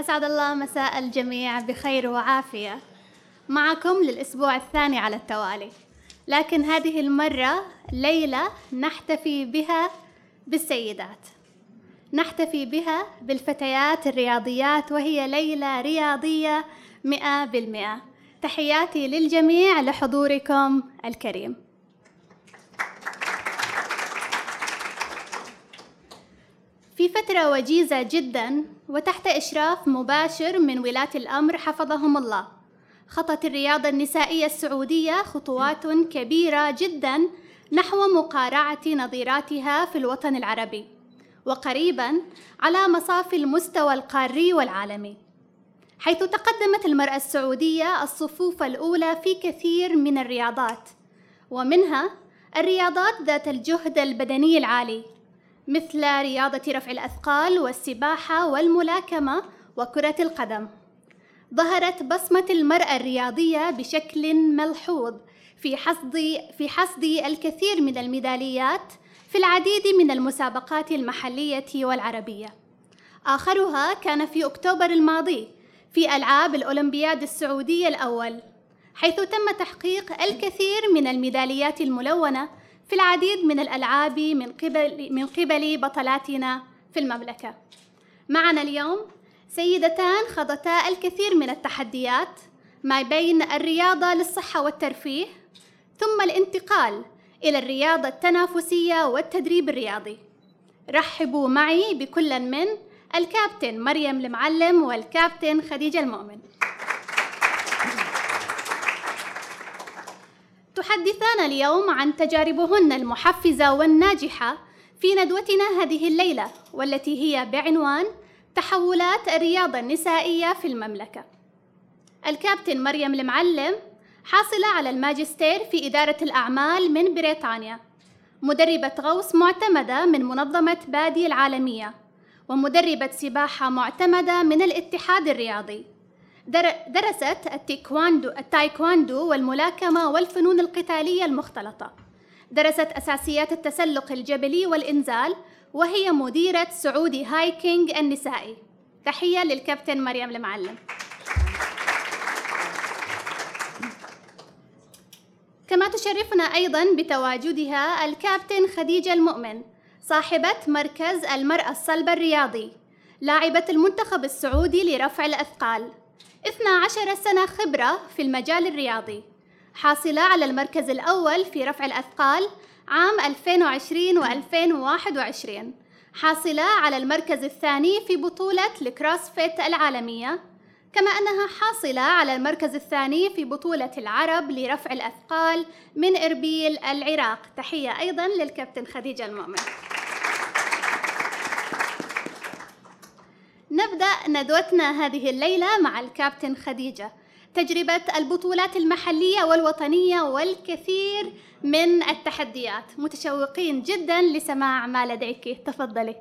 أسعد الله مساء الجميع بخير وعافية. معكم للأسبوع الثاني على التوالي. لكن هذه المرة ليلة نحتفي بها بالسيدات. نحتفي بها بالفتيات الرياضيات وهي ليلة رياضية مئة بالمئة. تحياتي للجميع لحضوركم الكريم. في فترة وجيزة جدا وتحت إشراف مباشر من ولاة الأمر حفظهم الله. خطت الرياضة النسائية السعودية خطوات كبيرة جدا نحو مقارعة نظيراتها في الوطن العربي وقريبا على مصاف المستوى القاري والعالمي. حيث تقدمت المرأة السعودية الصفوف الأولى في كثير من الرياضات ومنها الرياضات ذات الجهد البدني العالي. مثل رياضة رفع الأثقال والسباحة والملاكمة وكرة القدم. ظهرت بصمة المرأة الرياضية بشكل ملحوظ في حصد في حصد الكثير من الميداليات في العديد من المسابقات المحلية والعربية. آخرها كان في أكتوبر الماضي في ألعاب الأولمبياد السعودي الأول، حيث تم تحقيق الكثير من الميداليات الملونة في العديد من الألعاب من قبل من قبل بطلاتنا في المملكة. معنا اليوم سيدتان خضتا الكثير من التحديات ما بين الرياضة للصحة والترفيه ثم الانتقال إلى الرياضة التنافسية والتدريب الرياضي. رحبوا معي بكل من الكابتن مريم المعلم والكابتن خديجة المؤمن. تحدثان اليوم عن تجاربهن المحفزة والناجحة في ندوتنا هذه الليلة والتي هي بعنوان تحولات الرياضة النسائية في المملكة. الكابتن مريم المعلم حاصلة على الماجستير في إدارة الأعمال من بريطانيا، مدربة غوص معتمدة من منظمة بادي العالمية، ومدربة سباحة معتمدة من الاتحاد الرياضي. درست التايكواندو التايكواندو والملاكمة والفنون القتالية المختلطة. درست أساسيات التسلق الجبلي والإنزال وهي مديرة Saudi Hiking النسائي. تحية للكابتن مريم المعلم. كما تشرفنا أيضا بتواجدها الكابتن خديجة المؤمن صاحبة مركز المرأة الصلبة الرياضي لاعبة المنتخب السعودي لرفع الأثقال. 12 سنة خبرة في المجال الرياضي حاصلة على المركز الأول في رفع الأثقال عام 2020 و 2021 حاصلة على المركز الثاني في بطولة الكروسفيت العالمية كما أنها حاصلة على المركز الثاني في بطولة العرب لرفع الأثقال من إربيل العراق. تحية أيضا للكابتن خديجة المؤمن. نبدأ ندوتنا هذه الليلة مع الكابتن خديجة. تجربة البطولات المحلية والوطنية والكثير من التحديات. متشوقين جدا لسماع ما لديك. تفضلي.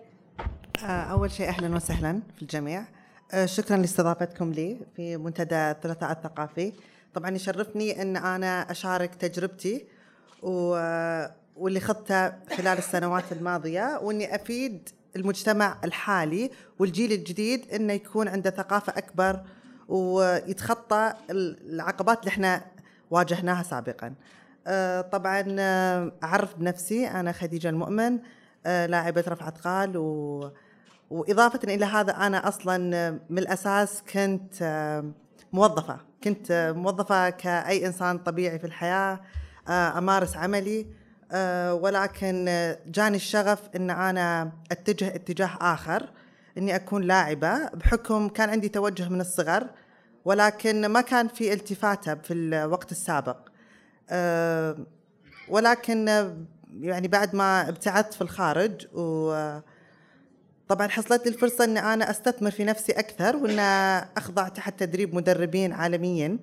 آه، أول شيء أهلا وسهلا في الجميع. آه، شكرا لاستضافتكم لي في منتدى الثلاثاء الثقافي. طبعا يشرفني أن أنا أشارك تجربتي و... واللي خضته خلال السنوات الماضية وأني أفيد المجتمع الحالي والجيل الجديد إنه يكون عنده ثقافة أكبر ويتخطى العقبات اللي إحنا واجهناها سابقا. آه، طبعا آه، أعرف بنفسي أنا خديجة المؤمن آه، لاعبة رفع أثقال و وإضافة إلى هذا أنا أصلا من الأساس كنت موظفة كنت موظفة كأي إنسان طبيعي في الحياة أمارس عملي ولكن جاني الشغف إن أنا أتجه اتجاه آخر إني أكون لاعبة. بحكم كان عندي توجه من الصغر ولكن ما كان في التفاته في الوقت السابق. آه، ولكن يعني بعد ما ابتعدت في الخارج و طبعا حصلت لي الفرصة ان أنا أستثمر في نفسي أكثر وإن أخضع تحت تدريب مدربين عالميين.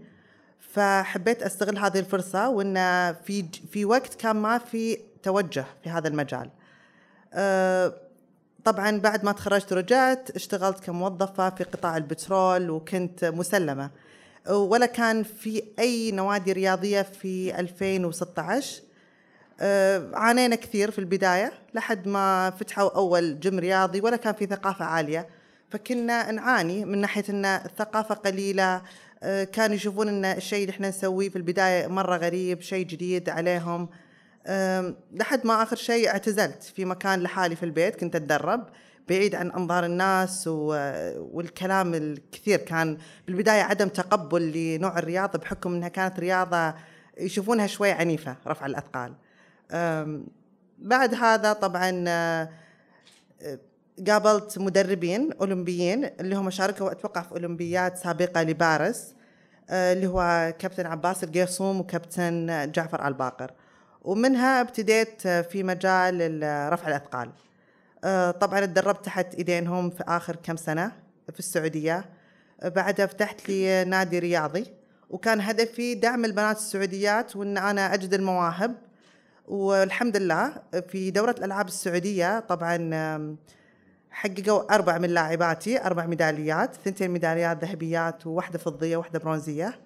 فحبيت أستغل هذه الفرصة وإن في في وقت كان ما في توجه في هذا المجال. أه، طبعا بعد ما تخرجت ورجعت اشتغلت كموظفة في قطاع البترول وكنت مسلمة. ولا كان في أي نوادي رياضية في 2016 أه، عانينا كثير في البداية لحد ما فتحوا أول جيم رياضي ولا كان في ثقافة عالية. فكنا نعاني من ناحية إن الثقافه قليلة كانوا يشوفون إن الشيء اللي إحنا نسويه في البداية مرة غريب شيء جديد عليهم. لحد ما آخر شيء اعتزلت في مكان لحالي في البيت كنت أتدرب بعيد عن أنظار الناس والكلام الكثير. كان بالبدايه عدم تقبل لنوع الرياضة بحكم إنها كانت رياضة يشوفونها شوي عنيفة رفع الأثقال. بعد هذا طبعا آه، قابلت مدربين أولمبيين اللي هم شاركوا أتوقع في أولمبيات سابقة لباريس آه، اللي هو كابتن عباس القيصوم وكابتن جعفر الباقر. ومنها ابتديت آه، في مجال ال- رفع الأثقال. آه، طبعا اتدربت تحت إيدينهم في آخر كم سنة في السعودية. آه، بعدها فتحت لي نادي رياضي. وكان هدفي دعم البنات السعوديات وإن أنا أجد المواهب. والحمد لله في دورة الألعاب السعودية طبعا حققوا أربع من لاعباتي أربع ميداليات ثنتين ميداليات ذهبيات وواحدة فضية وواحدة برونزية.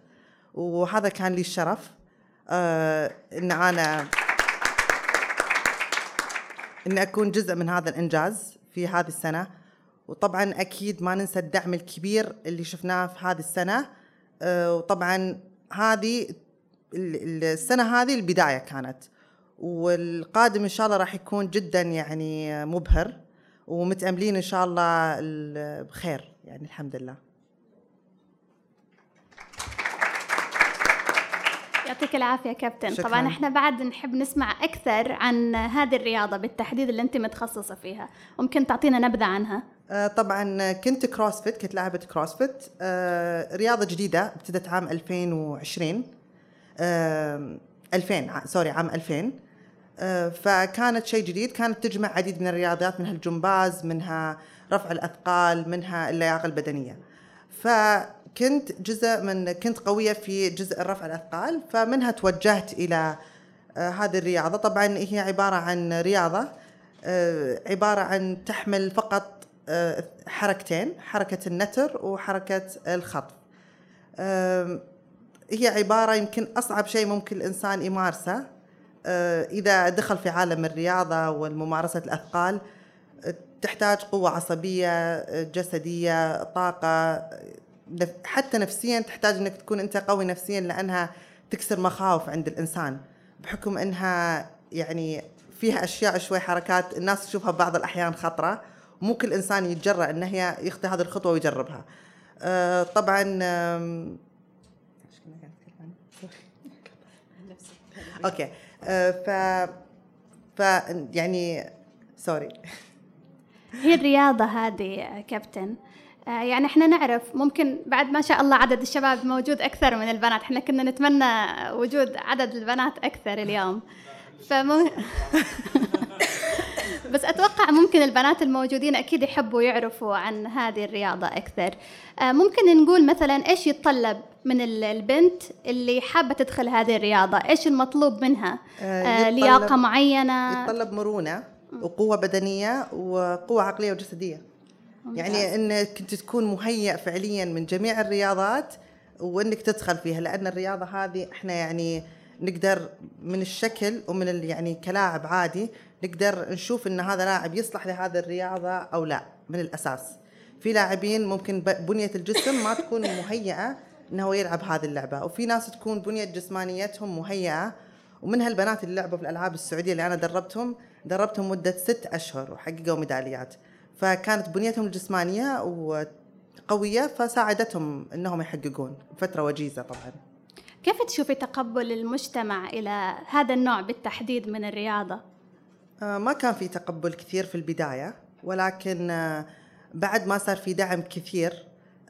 وهذا كان لي الشرف. آه إن أنا إن أكون جزء من هذا الإنجاز في هذه السنة. وطبعا أكيد ما ننسى الدعم الكبير اللي شفناه في هذه السنة. آه وطبعا هذه ال- ال- السنة هذه البداية كانت. والقادم إن شاء الله راح يكون جدا يعني مبهر. ومتأملين إن شاء الله ال- بخير يعني الحمد لله. يعطيك العافية كابتن. شكراً. طبعا إحنا بعد نحب نسمع أكثر عن هذه الرياضة بالتحديد اللي أنت متخصصة فيها. ممكن تعطينا نبذة عنها؟ آه، طبعا كنت CrossFit كنت لاعبة CrossFit. آه، رياضة جديدة ابتدت عام 2020 آه، 2000 ع- sorry عام 2000 آه، فكانت شيء جديد. كانت تجمع عديد من الرياضيات منها الجمباز منها رفع الأثقال منها اللياقة البدنية. فكنت جزء من كنت قوية في جزء الرفع الأثقال فمنها توجهت إلى آه، هذه الرياضة. طبعا هي عبارة عن رياضة آه، عبارة عن تحمل فقط آه، حركتين حركة النتر وحركة الخطف. هي عبارة يمكن أصعب شيء ممكن الإنسان يمارسه. آه، إذا دخل في عالم الرياضة والممارسة الأثقال آه، تحتاج قوة عصبية آه، جسدية طاقة آه، حتى نفسيا تحتاج أنك تكون أنت قوي نفسيا لأنها تكسر مخاوف عند الإنسان بحكم أنها يعني فيها أشياء شوي حركات الناس تشوفها بعض الأحيان خطرة مو كل إنسان يتجرأ أنه هي يخطي هذه الخطوة ويجربها آه، طبعا؟ أوكي آه، ف ف يعني سوري هي الرياضة هذه كابتن. آه، يعني إحنا نعرف ممكن بعد ما شاء الله عدد الشباب موجود أكثر من البنات. إحنا كنا نتمنى وجود عدد البنات أكثر اليوم. فمو بس أتوقع ممكن البنات الموجودين أكيد يحبوا يعرفوا عن هذه الرياضة أكثر. آه، ممكن نقول مثلا إيش يتطلب من ال- البنت اللي حابة تدخل هذه الرياضة؟ إيش المطلوب منها؟ آه، آه، يتطلب- لياقة معينة؟ يتطلب مرونة وقوة بدنية وقوة عقلية وجسدية. يعني إنك أنت تكون مهيئ فعليا من جميع الرياضات وإنك تدخل فيها لأن الرياضة هذه إحنا يعني نقدر من الشكل ومن يعني كلاعب عادي نقدر نشوف إن هذا لاعب يصلح لهذه الرياضة أو لا من الأساس. في لاعبين ممكن بنية الجسم ما تكون مهيئة إنه يلعب هذه اللعبة وفي ناس تكون بنية جسمانيتهم مهيئة. ومنها البنات اللي لعبوا في الألعاب السعودية اللي أنا دربتهم دربتهم مدة ست أشهر وحققوا ميداليات. فكانت بنيتهم الجسمانية وقوية فساعدتهم إنهم يحققون فترة وجيزة طبعا. كيف تشوفي تقبل المجتمع إلى هذا النوع بالتحديد من الرياضة؟ آه، ما كان في تقبل كثير في البداية ولكن آه، بعد ما صار في دعم كثير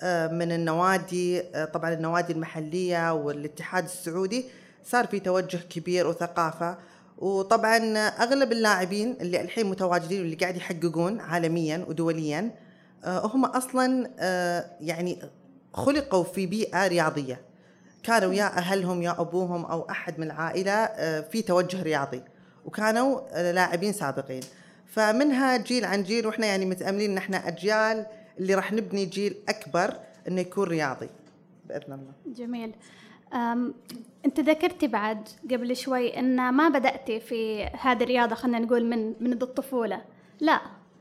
آه، من النوادي طبعا النوادي المحلية والاتحاد السعودي صار في توجه كبير وثقافة وطبعا أغلب اللاعبين اللي الحين متواجدين واللي قاعد يحققون عالميا ودوليا هم أصلا يعني خلقوا في بيئة رياضية كانوا يا أهلهم يا أبوهم أو أحد من العائلة آه، في توجه رياضي وكانوا آه، لاعبين سابقين. فمنها جيل عن جيل وإحنا يعني متأملين إن إحنا أجيال اللي راح نبني جيل أكبر إنه يكون رياضي بإذن الله. جميل. أنت ذكرتي بعد قبل شوي أن ما بدأتي في هذه الرياضة خلينا نقول من من الطفولة. لا.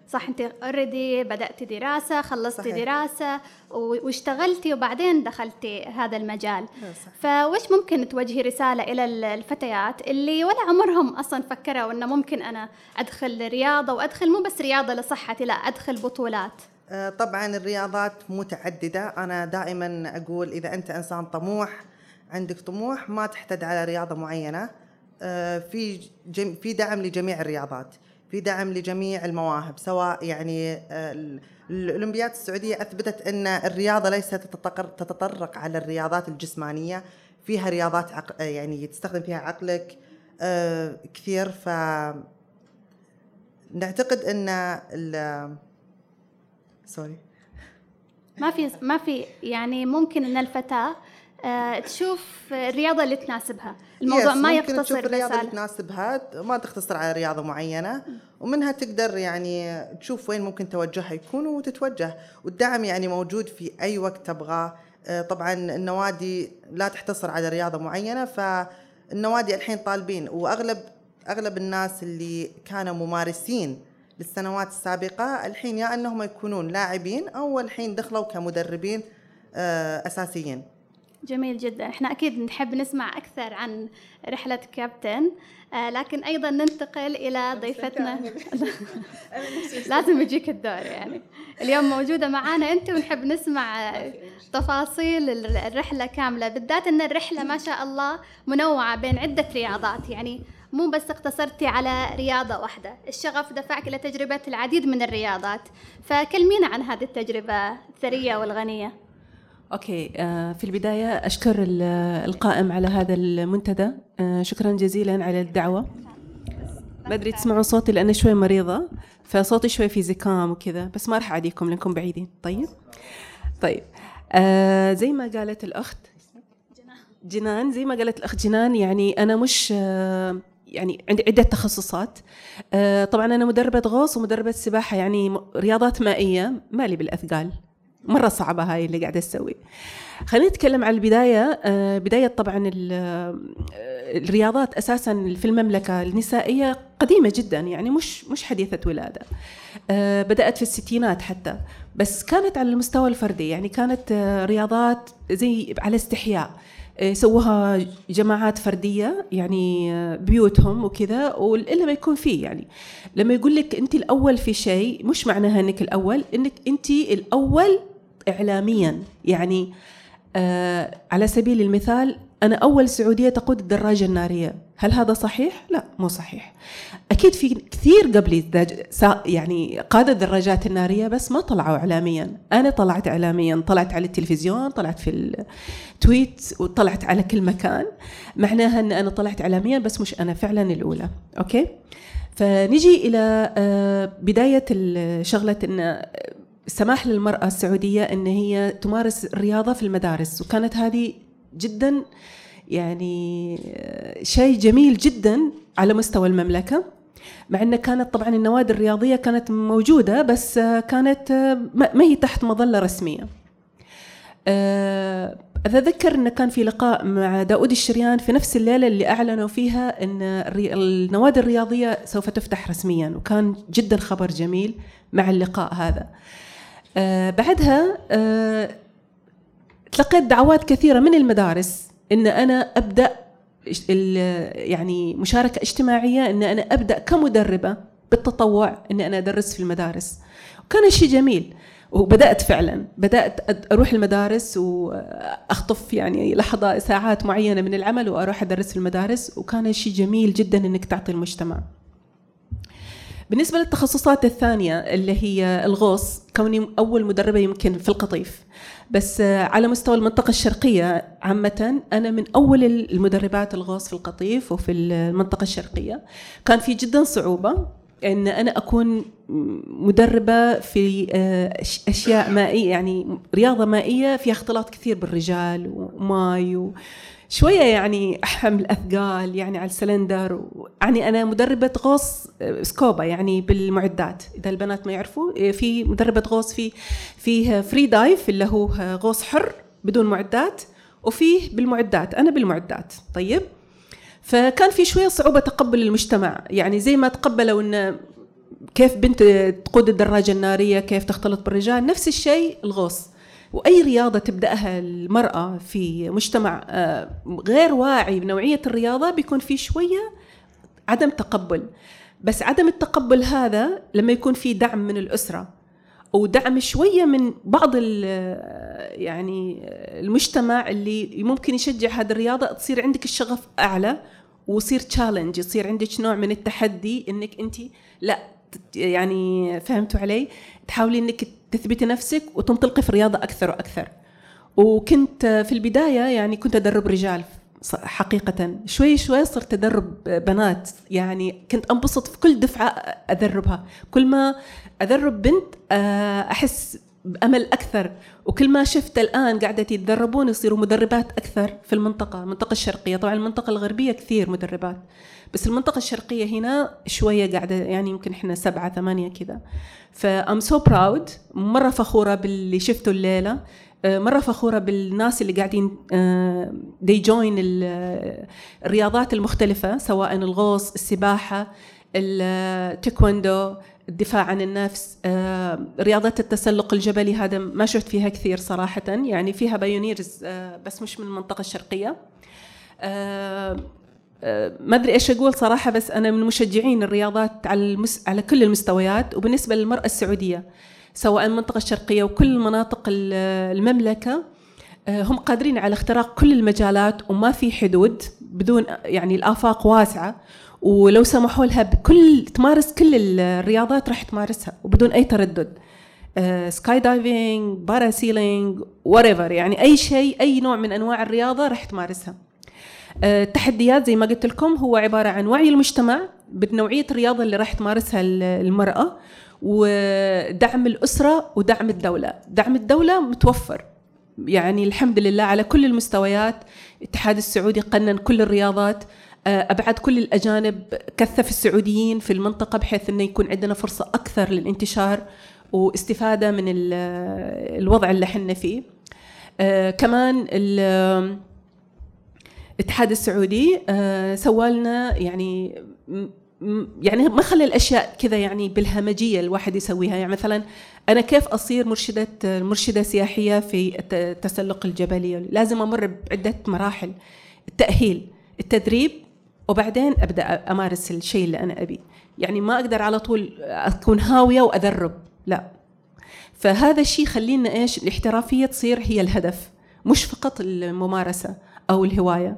صح انت اوريدي بدأت دراسة خلصتي صحيح. دراسة واشتغلتي وبعدين دخلتي هذا المجال. صح. فوش ممكن توجهي رسالة إلى ال- الفتيات اللي ولا عمرهم أصلا فكروا إنه ممكن أنا أدخل رياضة وأدخل مو بس رياضة لصحتي لا أدخل بطولات. آه، طبعا الرياضات متعددة. أنا دائما أقول إذا أنت إنسان طموح عندك طموح ما تحتاج على رياضة معينة. آه، في في دعم لجميع الرياضات. في دعم لجميع المواهب سواء يعني آه، ال- الأولمبياد السعودية أثبتت أن الرياضة ليست تتطر- تتطرق على الرياضات الجسمانية. فيها رياضات عق... آه، يعني تستخدم فيها عقلك آه، كثير. ف نعتقد أن ال سوري. ما في ما في يعني ممكن أن الفتاة تشوف الرياضة اللي تناسبها. الموضوع Yes, ما يقتصر تشوف بس الرياضة اللي تناسبها ما تختصر على رياضة معينة ومنها تقدر يعني تشوف وين ممكن توجهها يكون وتتوجه. والدعم يعني موجود في أي وقت تبغاه. آه، طبعا النوادي لا تحتصر على رياضة معينة فالنوادي الحين طالبين. وأغلب أغلب الناس اللي كانوا ممارسين للسنوات السابقة الحين يا أنهم يكونون لاعبين أو الحين دخلوا كمدربين آه، أساسيين. جميل جدا. إحنا أكيد نحب نسمع أكثر عن رحلة كابتن آه لكن أيضا ننتقل إلى ضيفتنا. لازم يجيك الدور يعني. اليوم موجودة معانا أنت ونحب نسمع تفاصيل ال- الرحلة كاملة بالذات إن الرحلة ما شاء الله منوعة بين عدة رياضات. يعني مو بس اقتصرتي على رياضة واحدة الشغف دفعك إلى تجربة العديد من الرياضات. فكلمينا عن هذه التجربة الثرية والغنية. أوكي آه، في البداية أشكر ال- القائم على هذا المنتدى. آه، شكرا جزيلا على الدعوة. ما أدري تسمعون صوتي لأني شوي مريضة فصوتي شوي في زكام وكذا بس ما راح أعديكم لأنكم بعيدين. طيب؟ طيب. آه زي ما قالت الأخت جنان. زي ما قالت الأخت جنان يعني أنا مش يعني عندي عدة تخصصات. طبعا أنا مدربة غوص ومدربة سباحة يعني رياضات مائية مالي بالأثقال. مرة صعبة هاي اللي قاعدة أسوي خلينا نتكلم عن البداية. آه بداية طبعا آه، الرياضات أساسا في المملكة النسائية قديمة جدا يعني مش مش حديثة ولادة. آه بدأت في الستينات حتى. بس كانت على المستوى الفردي يعني كانت رياضات زي على استحياء. سووها جماعات فردية يعني بيوتهم وكذا وإلا ما يكون فيه يعني. لما يقول لك انت الأول في شيء مش معناها إنك الأول إنك انت الأول اعلاميا. يعني آه على سبيل المثال أنا أول سعودية تقود الدراجة النارية. هل هذا صحيح؟ لا مو صحيح. أكيد في كثير قبلي يعني قادة الدراجات النارية بس ما طلعوا اعلاميا. أنا طلعت اعلاميا. طلعت على التلفزيون طلعت في ال tweet وطلعت على كل مكان. معناها إن أنا طلعت اعلاميا بس مش أنا فعلا الأولى. okay؟ فنجي إلى آه، بداية شغلة إن السماح للمرأة السعودية إن هي تمارس الرياضة في المدارس وكانت هذه جدا يعني آه، شيء جميل جدا على مستوى المملكة مع إن كانت طبعا النوادي الرياضية كانت موجودة بس آه، كانت آه، ما هي تحت مظلة رسمية. آه، أتذكر أنه كان في لقاء مع داود الشريان في نفس الليلة اللي أعلنوا فيها أن النوادي الرياضية سوف تفتح رسميا وكان جدا خبر جميل مع اللقاء هذا. بعدها آه، تلقيت دعوات كثيرة من المدارس أبدأ إش- ال- يعني مشاركة اجتماعية أن أنا أبدأ كمدربة بالتطوع أن أنا أدرس في المدارس. وكان شيء جميل. وبدأت فعلا. بدأت أد- أروح المدارس وأخطف يعني لحظة ساعات معينة من العمل وأروح أدرس في المدارس. وكان شيء جميل جدا أنك تعطي المجتمع. بالنسبة للتخصصات الثانية اللي هي الغوص كوني أول مدربة يمكن في القطيف. بس آه، على مستوى المنطقة الشرقية عامة أنا من أول المدربات الغوص في القطيف وفي المنطقة الشرقية. كان في جدا صعوبة إن أنا أكون مدربة في آه، أشياء مائية يعني رياضة مائية فيها اختلاط كثير بالرجال وماي شوية يعني حمل اثقال يعني على السلندر يعني أنا مدربة غوص سكوبا يعني بالمعدات. إذا البنات ما يعرفوا آه، في مدربة غوص في فيه free dive اللي هو غوص حر بدون معدات وفيه بالمعدات أنا بالمعدات. طيب؟ فكان في شوية صعوبة تقبل المجتمع. يعني زي ما تقبلوا إن كيف بنت تقود الدراجة النارية كيف تختلط بالرجال نفس الشيء الغوص. وأي رياضة تبدأها المرأة في مجتمع آه، غير واعي بنوعية الرياضة بيكون في شوية عدم تقبل. بس عدم التقبل هذا لما يكون في دعم من الأسرة ودعم شوية من بعض يعني المجتمع اللي ممكن يشجع هذه الرياضة تصير عندك الشغف أعلى ويصير تشالنج يصير عندك نوع من التحدي إنك انت لا يعني فهمتوا علي؟ تحاولي إنك تثبتي نفسك وتنطلقي في الرياضة أكثر وأكثر. وكنت في البداية يعني كنت أدرب رجال حقيقة. شوي شوي صرت أدرب بنات. يعني كنت أنبسط في كل دفعة أدربها. كل ما أدرب بنت آه، أحس بأمل أكثر. وكل ما شفت الآن قاعدة يتدربون يصيروا مدربات أكثر في المنطقة المنطقة الشرقية. طبعا المنطقة الغربية كثير مدربات بس المنطقة الشرقية هنا شوية قاعدة يعني يمكن إحنا سبعة ثمانية كذا. فأم سو براود مرة فخورة باللي شفته الليلة. آه، مرة فخورة بالناس اللي قاعدين دي آه، join الرياضات المختلفة سواء الغوص السباحة التيكوندو الدفاع عن النفس آه، رياضة التسلق الجبلي هذا ما شفت فيها كثير صراحة يعني فيها pioneers بس مش من المنطقة الشرقية. ما أدري إيش أقول صراحة بس أنا من مشجعين الرياضات على المس... على كل المستويات وبالنسبة للمرأة السعودية سواء المنطقة الشرقية وكل مناطق المملكة آه، هم قادرين على اختراق كل المجالات وما في حدود بدون يعني الآفاق واسعة. ولو سمحوا لها بكل تمارس كل الرياضات راح تمارسها وبدون أي تردد. skydiving parasailing و river يعني أي شيء أي نوع من أنواع الرياضة راح تمارسها. التحديات زي ما قلت لكم هو عبارة عن وعي المجتمع بنوعية الرياضة اللي راح تمارسها المرأة ودعم الأسرة ودعم الدولة. دعم الدولة متوفر. يعني الحمد لله على كل المستويات. الاتحاد السعودي قنن كل الرياضات. آه، أبعد كل الأجانب كثف السعوديين في المنطقة بحيث أنه يكون عندنا فرصة أكثر للانتشار واستفادة من الوضع اللي إحنا فيه. آه، كمان الاتحاد السعودي آه، سوى لنا يعني يعني ما خلي الأشياء كذا يعني بالهمجية الواحد يسويها. يعني مثلا أنا كيف أصير مرشدة مرشدة سياحية في التسلق الجبلي؟ لازم أمر بعدة مراحل. التأهيل التدريب وبعدين أبدأ أمارس الشيء اللي أنا أبي. يعني ما أقدر على طول أكون هاوية وادرب لا. فهذا الشيء خلينا إيش؟ الاحترافية تصير هي الهدف مش فقط الممارسة أو الهواية.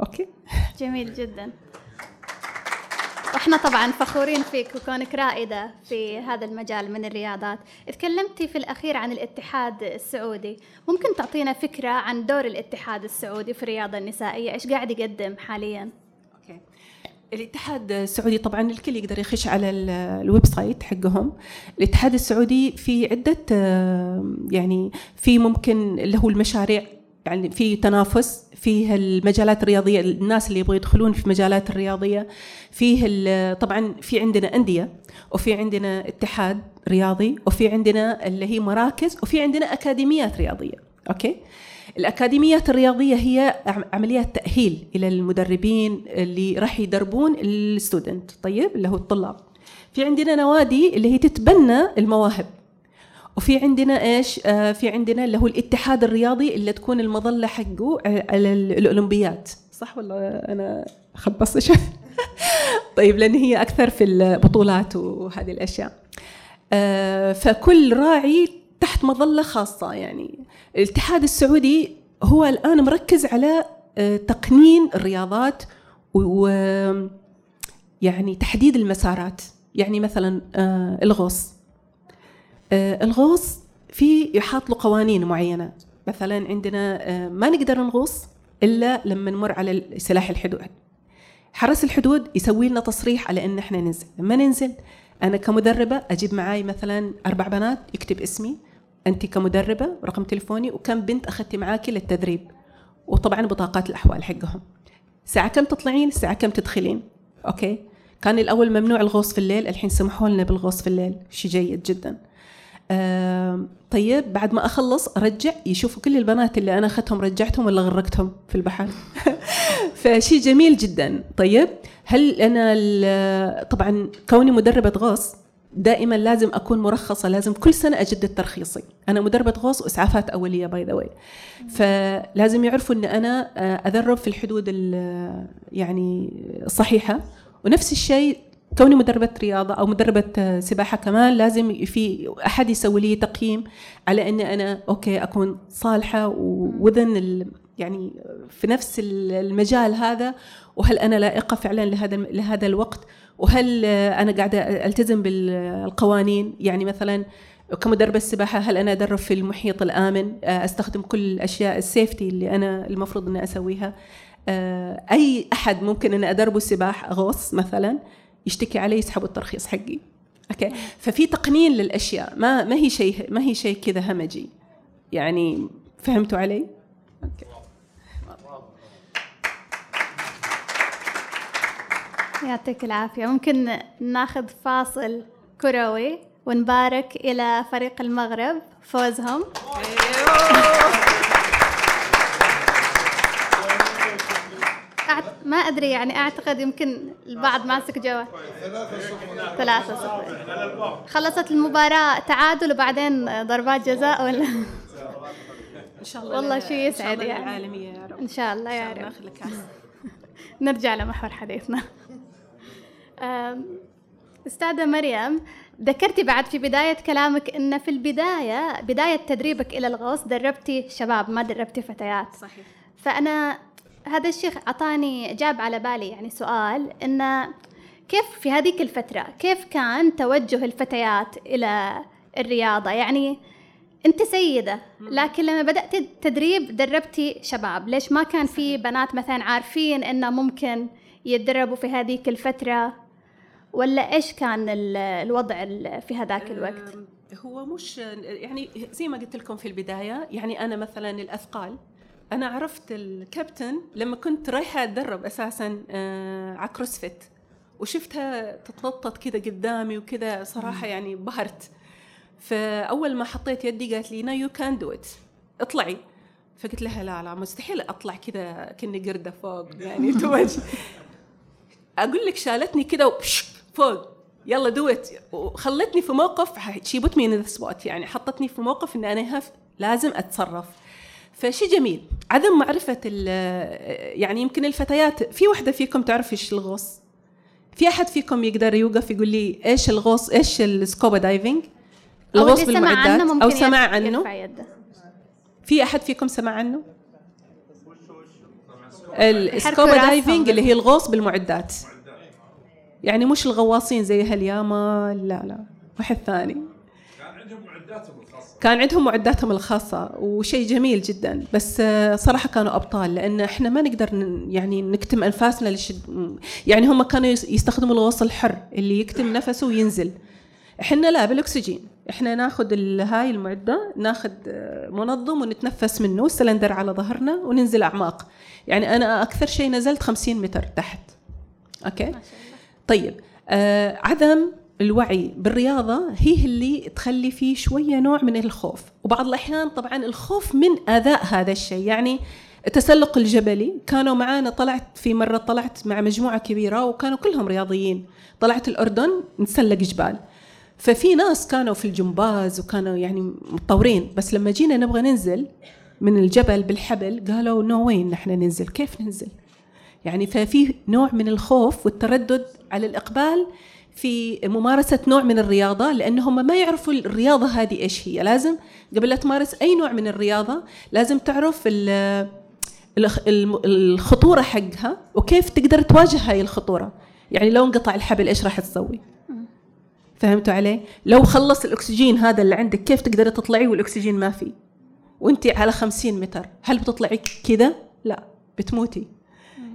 أوكي؟ جميل جدا. وإحنا طبعا فخورين فيك وكونك رائدة في هذا المجال من الرياضات. تكلمتي في الأخير عن الاتحاد السعودي. ممكن تعطينا فكرة عن دور الاتحاد السعودي في الرياضة النسائية؟ إيش قاعد يقدم حاليا؟ أوكي. الاتحاد السعودي طبعا الكل يقدر يخش على ال website حقهم. الاتحاد السعودي في عدة يعني في ممكن هو المشاريع يعني في تنافس فيه المجالات الرياضية الناس اللي يبغوا يدخلون في المجالات الرياضية فيه طبعا في عندنا أندية وفي عندنا اتحاد رياضي وفي عندنا اللي هي مراكز وفي عندنا أكاديميات رياضية. أوكي؟ الأكاديميات الرياضية هي عمليات تأهيل إلى المدربين اللي راح يدربون ال student طيب؟ اللي هو الطلاب. في عندنا نوادي اللي هي تتبنى المواهب. وفي عندنا إيش؟ آه في عندنا اللي هو الاتحاد الرياضي اللي تكون المظلة حقه على الاولمبيات صح ولا أنا خبصت؟ شوي طيب لأن هي أكثر في البطولات وهذه الأشياء. آه فكل راعي تحت مظلة خاصة يعني. الاتحاد السعودي هو الآن مركز على آه تقنين الرياضات و يعني تحديد المسارات. يعني مثلا آه الغوص. آه، الغوص في يحاط له قوانين معينة. مثلا عندنا آه، ما نقدر نغوص إلا لما نمر على سلاح الحدود. حرس الحدود يسوي لنا تصريح على إن إحنا ننزل. لما ننزل أنا كمدربة أجيب معاي مثلا أربع بنات يكتب اسمي انت كمدربة رقم تليفوني وكم بنت اخذتي معاكي للتدريب. وطبعا بطاقات الأحوال حقهم. الساعة كم تطلعين؟ الساعة كم تدخلين؟ أوكي. كان الأول ممنوع الغوص في الليل الحين سمحوا لنا بالغوص في الليل. شيء جيد جدا. طيب بعد ما أخلص أرجع يشوفوا كل البنات اللي أنا أخذتهم رجعتهم ولا غرقتهم في البحر؟ فشيء جميل جدا. طيب هل أنا طبعا كوني مدربة غوص دائما لازم أكون مرخصة لازم كل سنة أجدد ترخيصي. أنا مدربة غوص وإسعافات أولية by the way فلازم يعرفوا إن أنا آه، ادرب في الحدود يعني الصحيحه ونفس الشيء كوني مدربة رياضة أو مدربة آه، سباحة كمان لازم في أحد يسوي لي تقييم على أني أنا أوكي أكون صالحة و within يعني في نفس المجال هذا وهل أنا لائقة فعلا لهذا لهذا الوقت؟ وهل أنا قاعدة ألتزم بالقوانين؟ يعني مثلا كمدربة السباحة هل أنا أدرب في المحيط الآمن؟ أستخدم كل الأشياء ال safety اللي أنا المفروض أني أسويها. أي أحد ممكن أن أدربه السباحة أغوص مثلا. يشتكي علي يسحبوا الترخيص حقي. أوكي؟ ففي تقنين للأشياء. ما ما هي شيء ما هي شيء كذا همجي. يعني فهمتوا علي؟ أوكي. يعطيك العافية. ممكن ناخذ فاصل كروي ونبارك إلى فريق المغرب فوزهم. ما أدري يعني أعتقد يمكن البعض ماسك جوا ثلاثة صفر خلصت المباراة تعادل وبعدين ضربات جزاء ولا؟ إن شاء الله والله شيء يسعد يعني. العالمية يا رب. إن شاء الله يا رب. نرجع لمحور حديثنا. أستاذة مريم ذكرتي بعد في بداية كلامك أن في البداية بداية تدريبك إلى الغوص دربتي شباب ما دربتي فتيات. صحيح. فأنا هذا الشيء أعطاني جاب على بالي يعني سؤال أن كيف في هذيك الفترة كيف كان توجه الفتيات إلى الرياضة؟ يعني أنت سيدة لكن لما بدأت التدريب دربتي شباب ليش ما كان في بنات مثلا عارفين أنه ممكن يتدربوا في هذيك الفترة؟ ولا إيش كان الوضع في هذاك الوقت؟ هو مش يعني زي ما قلت لكم في البداية يعني أنا مثلا الأثقال أنا عرفت الكابتن لما كنت رايحة أتدرب أساسا آه، على CrossFit وشفتها تتنطط كذا قدامي وكذا صراحة يعني بهرت فأول ما حطيت يدي قالت لي no you can do it اطلعي. فقلت لها لا لا مستحيل أطلع كذا كني قرده فوق يعني تو أقول لك شالتني كذا فوق. يلا do it وخلتني في موقف she put me in spot يعني حطتني في موقف إن أنا have لازم أتصرف. فشي جميل. عدم معرفة يعني يمكن الفتيات في وحدة فيكم تعرف إيش الغوص؟ في أحد فيكم يقدر يوقف يقول لي إيش الغوص إيش ال scuba diving الغوص بالمعدات أو سمع عنه. في أحد فيكم سمع عنه؟ السكوبا دايفنج اللي هي الغوص بالمعدات. يعني مش الغواصين زي هالياما لا لا واحد ثاني. كان عندهم معداتهم الخاصة كان عندهم معداتهم الخاصة وشيء جميل جدا. بس صراحة كانوا أبطال لأن إحنا ما نقدر يعني نكتم أنفاسنا لشد يعني هم كانوا يستخدموا الغوص الحر اللي يكتم نفسه وينزل. إحنا لا بالأكسجين. إحنا ناخذ هاي المعدة ناخذ منظم ونتنفس منه سلندر على ظهرنا وننزل أعماق. يعني أنا أكثر شيء نزلت 50 متر تحت. أوكي. طيب آه عدم الوعي بالرياضة هي اللي تخلي فيه شوية نوع من الخوف. وبعض الأحيان طبعا الخوف من أداء هذا الشيء. يعني التسلق الجبلي كانوا معانا طلعت في مرة طلعت مع مجموعة كبيرة وكانوا كلهم رياضيين. طلعت الأردن نتسلق جبال. ففي ناس كانوا في الجمباز وكانوا يعني متطورين. بس لما جينا نبغى ننزل من الجبل بالحبل قالوا نو وين نحن ننزل. كيف ننزل؟ يعني ففي نوع من الخوف والتردد على الإقبال في ممارسة نوع من الرياضة لأنهم ما يعرفوا الرياضة هذه إيش هي. لازم قبل لا تمارس أي نوع من الرياضة لازم تعرف الخطورة حقها وكيف تقدر تواجه هاي الخطورة. يعني لو انقطع الحبل إيش راح تسوي؟ فهمتوا علي؟ لو خلص الأكسجين هذا اللي عندك كيف تقدر تطلعي والأكسجين ما في؟ وانت على خمسين متر هل بتطلعي كذا؟ لا بتموتي.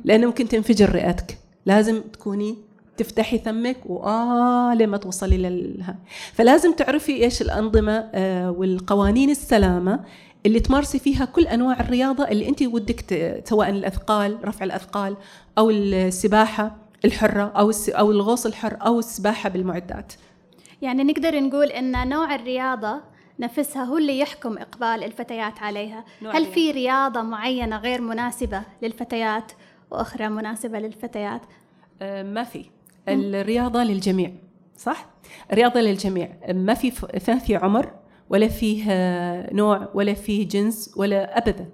لأنه ممكن تنفجر رئتك. لازم تكوني تفتحي ثمك وآه لما توصلي للها. فلازم تعرفي إيش الأنظمة آه والقوانين السلامة اللي تمارسي فيها كل أنواع الرياضة اللي أنت ودك سواء الأثقال رفع الأثقال أو السباحة الحرة أو أو الغوص الحر أو السباحة بالمعدات. يعني نقدر نقول أن نوع الرياضة نفسها هو اللي يحكم إقبال الفتيات عليها. هل في رياضة معينة غير مناسبة للفتيات وأخرى مناسبة للفتيات؟ آه، ما في. الرياضة للجميع صح؟ الرياضة للجميع ما في ما في عمر ولا فيه نوع ولا فيه جنس ولا أبدا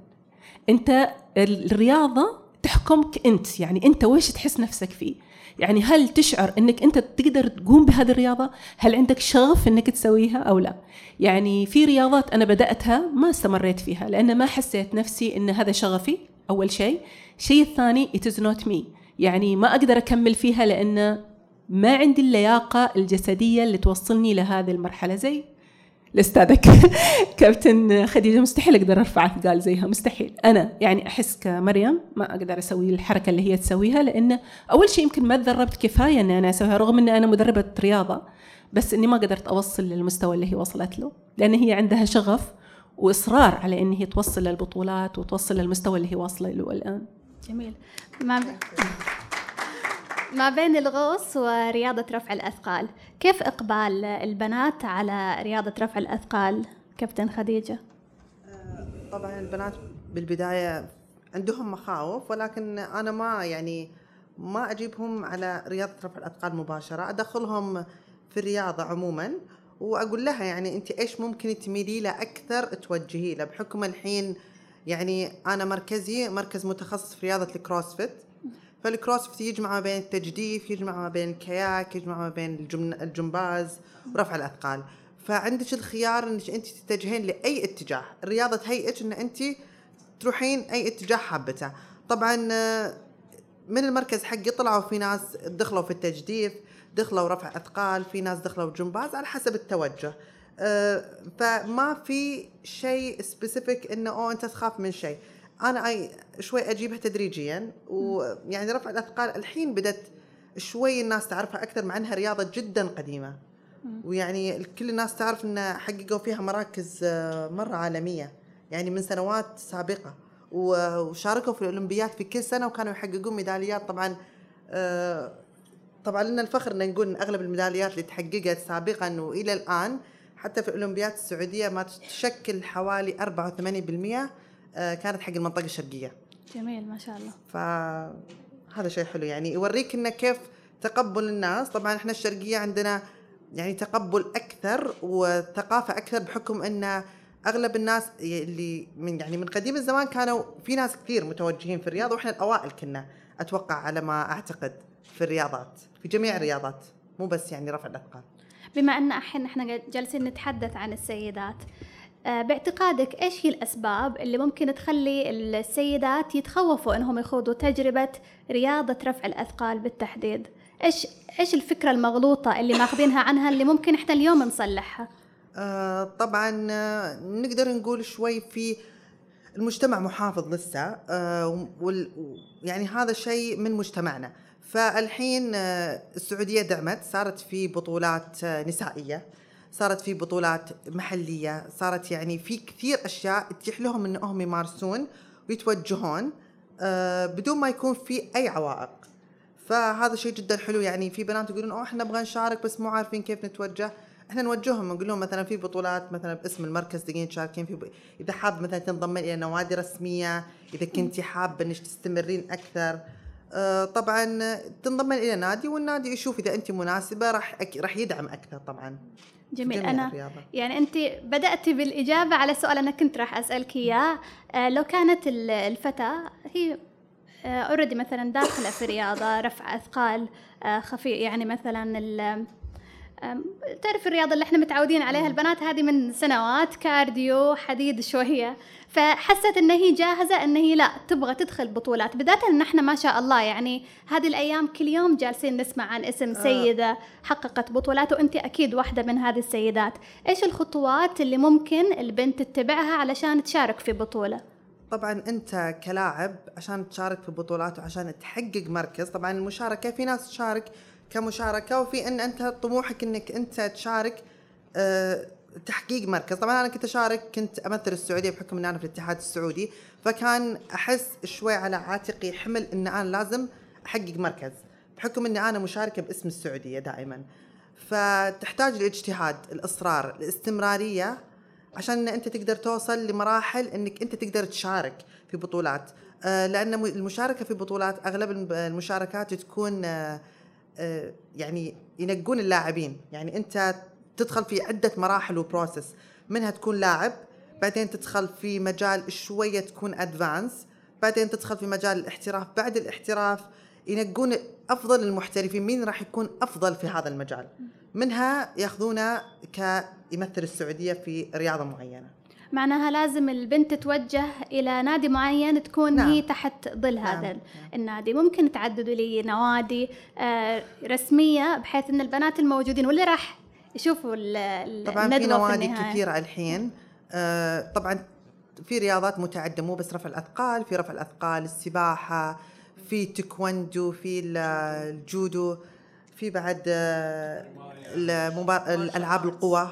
أنت الرياضة تحكمك أنت يعني أنت ويش تحس نفسك فيه يعني هل تشعر أنك أنت تقدر تقوم بهذه الرياضة؟ هل عندك شغف أنك تسويها أو لا؟ يعني في رياضات أنا بدأتها ما استمريت فيها لأن ما حسيت نفسي إن هذا شغفي أول شيء، الشيء الثاني it is not me يعني ما أقدر أكمل فيها لأن ما عندي اللياقة الجسدية اللي توصلني لهذه المرحلة. زي الأستاذة كابتن خديجة مستحيل أقدر ارفع اثقال زيها مستحيل. أنا يعني أحس كمريم ما أقدر أسوي الحركة اللي هي تسويها لأن أول شيء يمكن ما تدربت كفاية إني أنا أسويها رغم إني أنا مدربة رياضة بس إني ما قدرت أوصل للمستوى اللي هي وصلت له لأن هي عندها شغف وإصرار على إن هي توصل للبطولات وتوصل للمستوى اللي هي واصلة له الآن. جميل ما ما بين الغوص ورياضة رفع الأثقال كيف إقبال البنات على رياضة رفع الأثقال كابتن خديجة؟ طبعا البنات بالبداية عندهم مخاوف ولكن أنا ما يعني ما أجيبهم على رياضة رفع الأثقال مباشرة أدخلهم في الرياضة عموما وأقول لها يعني أنت إيش ممكن تميلي له أكثر توجهي له بحكم الحين يعني أنا مركزي مركز متخصص في رياضة الكروسفيت. فال CrossFit يجمع ما بين التجديف يجمع ما بين ال kayak يجمع ما بين الجمباز ورفع الأثقال. فعندك الخيار إنك أنت تتجهين لأي اتجاه. الرياضة تهيئك إن أنت تروحين أي اتجاه حابته. طبعا من المركز حقي طلعوا في ناس دخلوا في التجديف دخلوا رفع أثقال في ناس دخلوا جمباز على حسب التوجه. فما في شيء specific إنه أو أنت تخاف من شيء. أنا أي شوي أجيبها تدريجيا ويعني رفع الأثقال الحين بدأت شوي الناس تعرفها أكثر مع إنها رياضة جدا قديمة. ويعني كل الناس تعرف إن حققوا فيها مراكز آه، مرة عالمية. يعني من سنوات سابقة. وشاركوا في الأولمبيات في كل سنة وكانوا يحققون ميداليات. طبعا آه، طبعا لنا الفخر إن نقول إن أغلب الميداليات اللي تحققت سابقا وإلى الآن حتى في الاولمبيات السعودية ما تشكل حوالي 84% آه، كانت حق المنطقة الشرقية. جميل ما شاء الله. فهذا شيء حلو يعني. يوريك إنه كيف تقبل الناس. طبعا إحنا الشرقية عندنا يعني تقبل أكثر وثقافة أكثر بحكم إن أغلب الناس اللي من يعني من قديم الزمان كانوا في ناس كثير متوجهين في الرياضه وإحنا الأوائل كنا أتوقع على ما أعتقد في الرياضات في جميع الرياضات مو بس يعني رفع الأثقال. بما أن الحين إحنا جالسين نتحدث عن السيدات آه، باعتقادك إيش هي الأسباب اللي ممكن تخلي السيدات يتخوفوا إنهم يخوضوا تجربة رياضة رفع الأثقال بالتحديد؟ إيش إيش الفكرة المغلوطة اللي ماخذينها عنها اللي ممكن إحنا اليوم نصلحها؟ آه طبعا آه، نقدر نقول شوي في المجتمع محافظ لسه يعني هذا شيء من مجتمعنا. فالحين آه السعودية دعمت. صارت في بطولات آه نسائية. صارت في بطولات محلية. صارت يعني في كثير أشياء تتيح لهم انهم يمارسون ويتوجهون آه، بدون ما يكون في أي عوائق. فهذا شيء جدا حلو. يعني في بنات يقولون أوه إحنا نبغى نشارك بس مو عارفين كيف نتوجه. إحنا نوجههم نقول لهم مثلا في بطولات مثلا باسم المركز تقدرين تشاركين في ب... إذا حاب مثلا تنضمين إلى نوادي رسمية إذا كنتي حابة إنك تستمرين أكثر طبعا تنضمين إلى نادي والنادي يشوف إذا انت مناسبة راح راح يدعم أكثر طبعا جميل. أنا الرياضة. يعني انت بداتي بالإجابة على سؤال أنا كنت راح أسألك إياه. آه لو كانت الفتاة هي already آه مثلا داخلة في رياضة رفع أثقال آه خفيف يعني مثلا تعرف الرياضة اللي إحنا متعودين عليها البنات هذه من سنوات cardio حديد شوية. فحست إن هي جاهزة إن هي لا تبغى تدخل بطولات. بداية ان إحنا ما شاء الله يعني هذه الأيام كل يوم جالسين نسمع عن اسم آه. سيدة حققت بطولات وأنت أكيد واحدة من هذه السيدات. إيش الخطوات اللي ممكن البنت تتبعها علشان تشارك في بطولة؟ طبعا أنت كلاعب عشان تشارك في بطولات وعشان تحقق مركز طبعا المشاركة في ناس تشارك كمشاركة وفي إن أنت طموحك إنك أنت تشارك أه تحقيق مركز. طبعا أنا كنت أشارك كنت أمثل السعودية بحكم ان أنا في الاتحاد السعودي فكان أحس شوي على عاتقي حمل إن أنا لازم أحقق مركز بحكم إني أنا مشاركة باسم السعودية دائما. فتحتاج الاجتهاد الإصرار الاستمرارية عشان أنت تقدر توصل لمراحل إنك أنت تقدر تشارك في بطولات. آه، لأن المشاركة في بطولات أغلب الم- المشاركات تكون آه، آه، يعني ينقون اللاعبين. يعني أنت تدخل في عدة مراحل و process منها تكون لاعب بعدين تدخل في مجال شوية تكون advanced بعدين تدخل في مجال الاحتراف. بعد الاحتراف ينقون أفضل المحترفين مين راح يكون أفضل في هذا المجال؟ منها ياخذونه كيمثل السعودية في رياضة معينة. معناها لازم البنت تتوجه إلى نادي معين تكون نعم. هي تحت ظل نعم، هذا نعم. النادي ممكن تعددوا لي نوادي آه، رسمية بحيث أن البنات الموجودين واللي راح يشوفوا ال- طبعا في نوادي. كثيرة الحين آه، طبعا في رياضات متعددة مو بس رفع الأثقال في رفع الأثقال السباحة في تايكوندو في ال- الجودو في بعد آه،. الألعاب القوى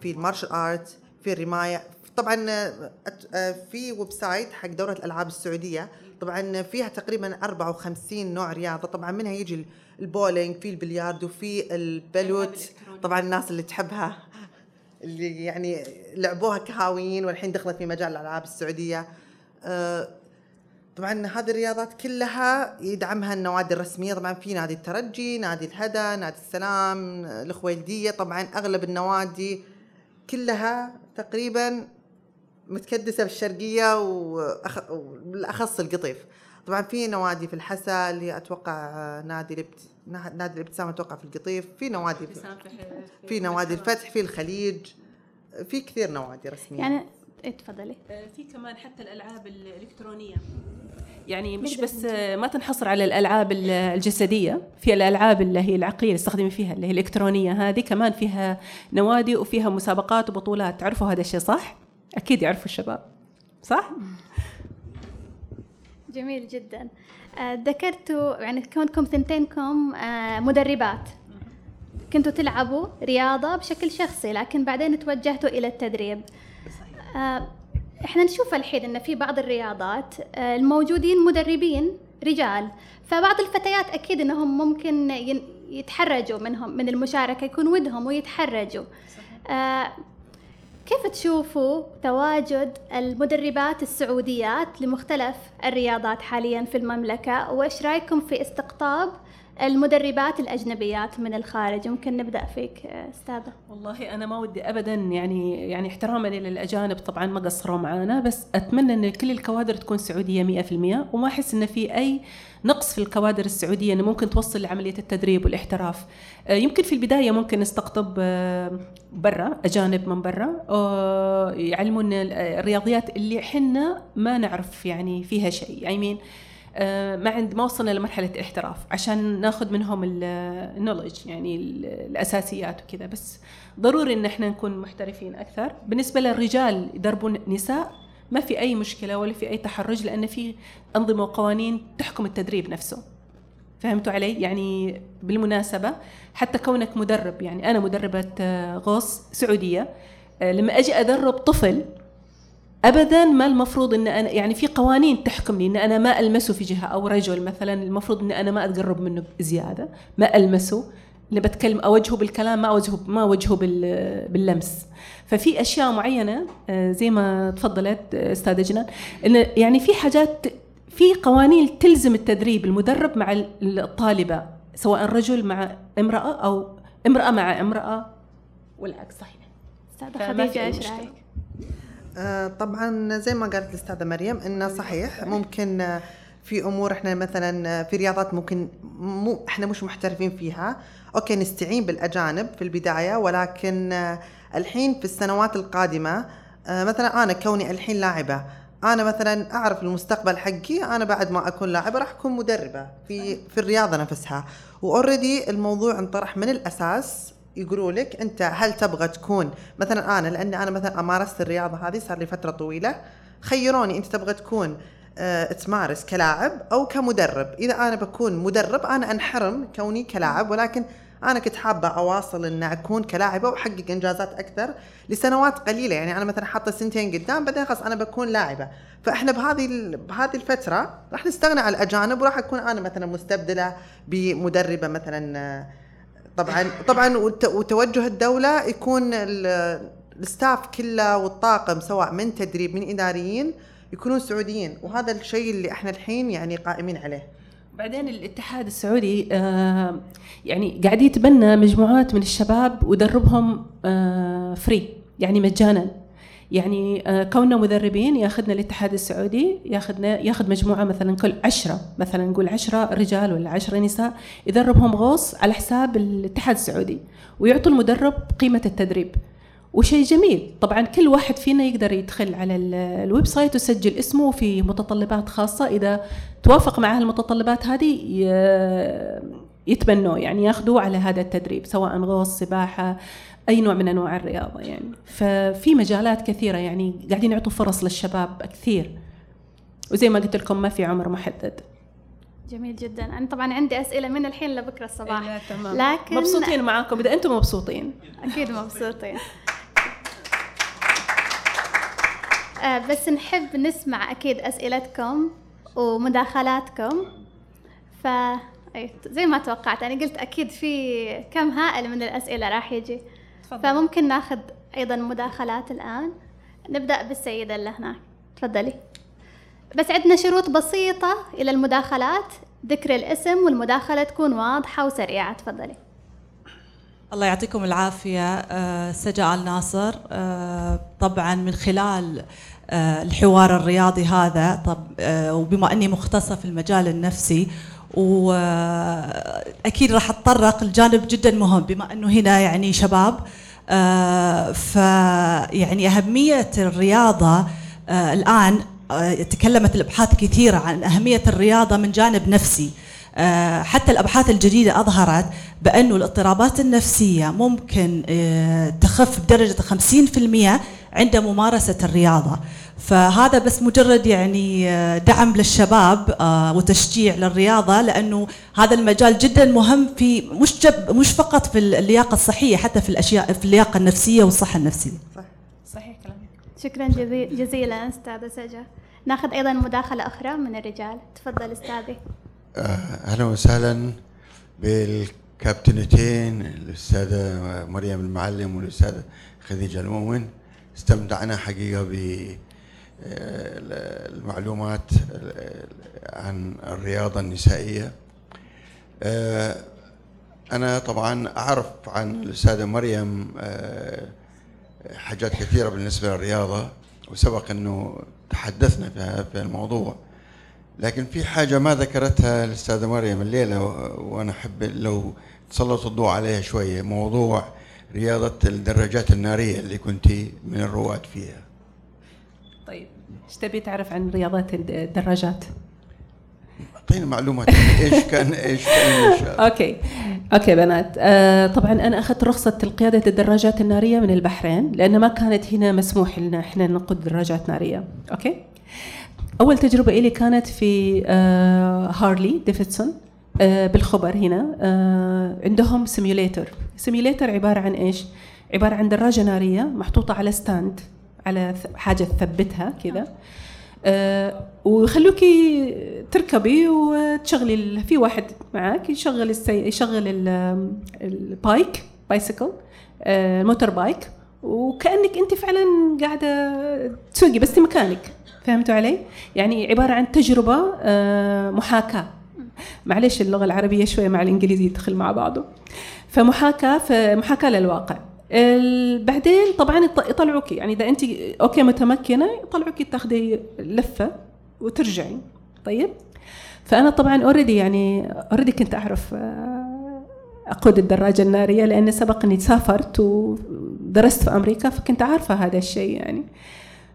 في ال martial arts في الرماية طبعا آه، آه، في website حق دورة الألعاب السعودية طبعا فيها تقريبا 54 نوع رياضة. طبعا منها يجي البولينج في البلياردو في البلوت. طبعا الناس اللي تحبها اللي يعني لعبوها كهاويين والحين دخلت في مجال الألعاب السعودية. آه، طبعا هذه الرياضات كلها يدعمها النوادي الرسمية. طبعا في نادي الترجي نادي الهدى نادي السلام الخويلدية. طبعا أغلب النوادي كلها تقريبا متكدسة بالشرقيه وأخ... وبالاخص القطيف. طبعا في نوادي في الحسا اللي أتوقع نادي الابت... نادي الإبتسام أتوقع في القطيف. في نوادي في, في نوادي الفتح في الخليج. في كثير نوادي رسمية. يعني إيه، تفضلي. آه، في كمان حتى الألعاب الإلكترونية. يعني مش بس آه، ما تنحصر على الألعاب ال- الجسدية في الألعاب اللي هي العقلية اللي تستخدمي فيها اللي هي الإلكترونية هذه كمان فيها نوادي وفيها مسابقات وبطولات. تعرفوا هذا الشيء صح؟ أكيد يعرفوا الشباب صح؟ جميل جدا. آه، ذكرتوا يعني كونكم ثنتينكم آه، مدربات. كنتوا تلعبوا رياضة بشكل شخصي لكن بعدين توجهتوا إلى التدريب. آه، إحنا نشوف الحين إن في بعض الرياضات الموجودين مدربين رجال. فبعض الفتيات أكيد إنهم ممكن يتحرجوا منهم من المشاركة يكون ودهم ويتحرجوا. آه، كيف تشوفوا تواجد المدربات السعوديات لمختلف الرياضات حاليا في المملكة؟ وإيش رأيكم في استقطاب المدربات الأجنبيات من الخارج؟ ممكن نبدأ فيك أستاذة. والله أنا ما ودي ابدا يعني يعني احتراما للاجانب طبعا ما قصروا معانا بس أتمنى إن كل الكوادر تكون سعودية 100% وما أحس إن في أي نقص في الكوادر السعودية إنه ممكن توصل لعملية التدريب والاحتراف. آه، يمكن في البداية ممكن نستقطب آه، برا أجانب من برا. آه، يعلمونا الرياضيات اللي حنا ما نعرف يعني فيها شيء. يعني مين ما عند ما وصلنا لمرحلة الاحتراف عشان ناخذ منهم النولج يعني ال- الأساسيات وكذا. بس ضروري إن إحنا نكون محترفين أكثر. بالنسبة للرجال يدربون نساء ما في أي مشكلة ولا في أي تحرج لأن في أنظمة وقوانين تحكم التدريب نفسه. فهمتوا علي؟ يعني بالمناسبة حتى كونك مدرب يعني أنا مدربة آه، غوص سعودية آه، لما أجي أدرب طفل ابدا ما المفروض إن أنا يعني في قوانين تحكمني إن أنا ما ألمسه في جهة أو رجل مثلا المفروض إن أنا ما أتقرب منه زياده ما ألمسه. اللي بتكلم أوجهه بالكلام ما أوجهه ما أوجهه بال- باللمس. ففي أشياء معينة آه، زي ما تفضلت آه، أستاذة جنان إن يعني في حاجات في قوانين تلزم التدريب المدرب مع الطالبة سواء رجل مع امرأة أو امرأة مع امرأة والعكس صحيح أي إيش مشكلة. رأيك؟ آه، طبعا زي ما قالت الأستاذة مريم انه صحيح ممكن في أمور إحنا مثلا في رياضات ممكن مو إحنا مش محترفين فيها أوكي نستعين بالأجانب في البداية ولكن آه، الحين في السنوات القادمة آه، مثلا أنا كوني الحين لاعبة أنا مثلا أعرف المستقبل حقي أنا بعد ما أكون لاعبة راح أكون مدربة في في الرياضة نفسها. وأوريدي الموضوع انطرح من الأساس يقولوا لك أنت هل تبغى تكون مثلا أنا لأن أنا مثلا مارست الرياضة هذه صار لي فترة طويلة خيروني أنت تبغى تكون آه، تمارس كلاعب أو كمدرب. إذا أنا بكون مدرب أنا أنحرم كوني كلاعب ولكن أنا كنت حابة أواصل ان أكون كلاعبة وأحقق إنجازات أكثر لسنوات قليلة. يعني أنا مثلا حاطة سنتين قدام بعدين خلاص أنا بكون لاعبة. فإحنا بهذه بهذه الفترة راح نستغنى عن الأجانب وراح أكون أنا مثلا مستبدلة بمدربة مثلا طبعا طبعا وت- وتوجه الدولة يكون ال- ال staff كله والطاقم سواء من تدريب من إداريين يكونون سعوديين. وهذا الشيء اللي إحنا الحين يعني قائمين عليه. بعدين الاتحاد السعودي آه يعني قاعد يتبنى مجموعات من الشباب ويدربهم آه free يعني مجانا. يعني آه كوننا مدربين ياخذنا الاتحاد السعودي ياخذنا ياخذ مجموعة مثلا كل عشرة مثلا نقول عشرة رجال ولا عشرة نساء يدربهم غوص على حساب الاتحاد السعودي ويعطوا المدرب قيمة التدريب. وشيء جميل. طبعا كل واحد فينا يقدر يدخل على ال website ويسجل اسمه في متطلبات خاصة. إذا توافق معها المتطلبات هذه يتبنوه يعني ياخذوه على هذا التدريب سواء غوص سباحة أي نوع من أنواع الرياضة يعني. ففي مجالات كثيرة يعني قاعدين يعطوا فرص للشباب كثير. وزي ما قلت لكم ما في عمر محدد. جميل جدا. أنا طبعا عندي أسئلة من الحين لبكرة الصباح. إيه تمام. لكن مبسوطين معاكم. إذا أنتم مبسوطين. أكيد مبسوطين آه بس نحب نسمع أكيد أسئلتكم ومداخلاتكم. ف زي ما توقعت أنا قلت أكيد في كم هائل من الأسئلة راح يجي. تفضل. فممكن ناخذ أيضا مداخلات الآن. نبدأ بالسيدة اللي هناك. تفضلي. بس عندنا شروط بسيطة إلى المداخلات. ذكر الاسم والمداخلة تكون واضحة وسريعة. تفضلي. الله يعطيكم العافية آه، سجا آل ناصر. آه، طبعا من خلال آه، الحوار الرياضي هذا. طب وبما أني مختصة في المجال النفسي وأكيد راح أتطرق لجانب جدا مهم بما أنه هنا يعني شباب. فيعني أهمية الرياضة الآن تكلمت الأبحاث كثيرة عن أهمية الرياضة من جانب نفسي. آه، حتى الأبحاث الجديدة أظهرت بانه الاضطرابات النفسية ممكن آه، تخف بدرجة 50% عند ممارسة الرياضة. فهذا بس مجرد يعني آه، دعم للشباب وتشجيع للرياضة لأنه هذا المجال جدا مهم في مش جب مش فقط في اللياقة الصحية حتى في الأشياء في اللياقة النفسية والصحة النفسية. صح صحيح كلامك. شكرا جزيلا أستاذة سجا. ناخذ أيضا مداخلة أخرى من الرجال تفضل أستاذي آه، أهلا وسهلا بالكابتنتين الأستاذة مريم المعلم والأستاذة خديجة المؤمن استمتعنا حقيقة ب المعلومات عن الرياضة النسائية. آه، أنا طبعا أعرف عن الأستاذة مريم حاجات كثيرة بالنسبة للرياضة وسبق إنه تحدثنا في الموضوع. لكن في حاجة ما ذكرتها الأستاذة مريم الليلة وأنا أحب لو تسلط الضوء عليها شوية موضوع رياضة الدراجات النارية اللي كنت من الرواد فيها. إيش تبي تعرف عن رياضات الدراجات؟ اعطينا معلومات. إيش كان إيش كان أوكي. أوكي بنات. آه طبعا أنا أخذت رخصة قياده الدراجات النارية من البحرين لأن ما كانت هنا مسموح لنا إحنا نقود دراجات نارية. okay. أول تجربة لي كانت في آه هارلي ديفيدسون آه بالخبر هنا. آه عندهم simulator simulator عبارة عن إيش؟ عبارة عن دراجة نارية محطوطة على stand. على حاجة تثبتها كذا أه ويخلوكي تركبي وتشغلي في واحد معك يشغل السي... يشغل ال bike bicycle أه motorbike وكأنك أنت فعلا قاعدة تسوقي بس مكانك فهمتوا علي؟ يعني عبارة عن تجربة أه محاكاة. معلش اللغة العربية شوية مع الإنجليزي يدخل مع بعضه. فمحاكاة فمحاكاة للواقع. بعدين طبعا يطلعوك يعني إذا انت okay متمكنة يطلعوك تاخذي لفة وترجعي. طيب؟ فأنا طبعا already يعني already كنت أعرف آه، أقود الدراجة النارية لأن سبق اني سافرت ودرست في أمريكا فكنت عارفة هذا الشيء يعني.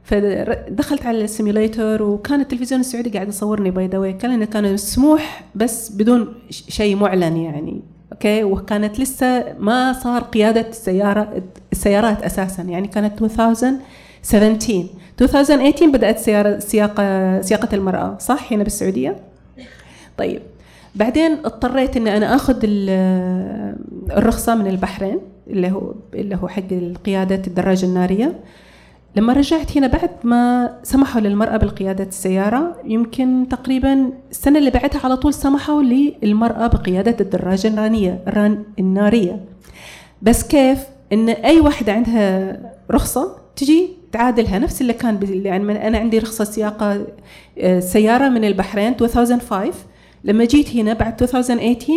فدخلت على ال simulator وكان التلفزيون السعودي قاعد يصورني by the كان كان مسموح بس بدون شيء معلن يعني. okay؟ وكانت لسه ما صار قيادة السيارة السيارات أساسا. يعني كانت 2017 2018 بدأت سيارة سياقة سياقة المرأة صح؟ هنا بالسعودية؟ طيب. بعدين اضطريت إني أنا آخذ الرخصة من البحرين اللي هو اللي هو حق قياده الدراجة النارية. لما رجعت هنا بعد ما سمحوا للمرأة بالقيادة السيارة يمكن تقريبا السنة اللي بعدها على طول سمحوا للمرأة بقيادة الدراجة النارية النارية. بس كيف؟ إن أي واحدة عندها رخصة تجي تعادلها نفس اللي كان يعني أنا عندي رخصة سياقة آه، سيارة من البحرين 2005 لما جيت هنا بعد 2018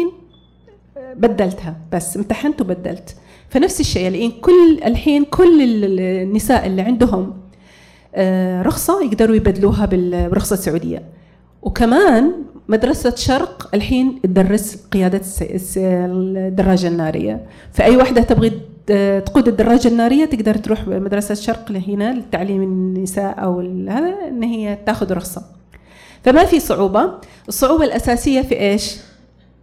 بدلتها. بس امتحنت وبدلت. فنفس الشيء. الحين كل الحين كل النساء اللي عندهم آه، رخصة يقدروا يبدلوها بالرخصة السعودية. وكمان مدرسة شرق الحين تدرس قيادة الدراجة النارية. فأي واحدة تبغي تقود الدراجة النارية تقدر تروح مدرسة شرق لهنا لتعليم النساء أو هذا إن هي تاخذ رخصة. فما في صعوبة. الصعوبة الأساسية في إيش؟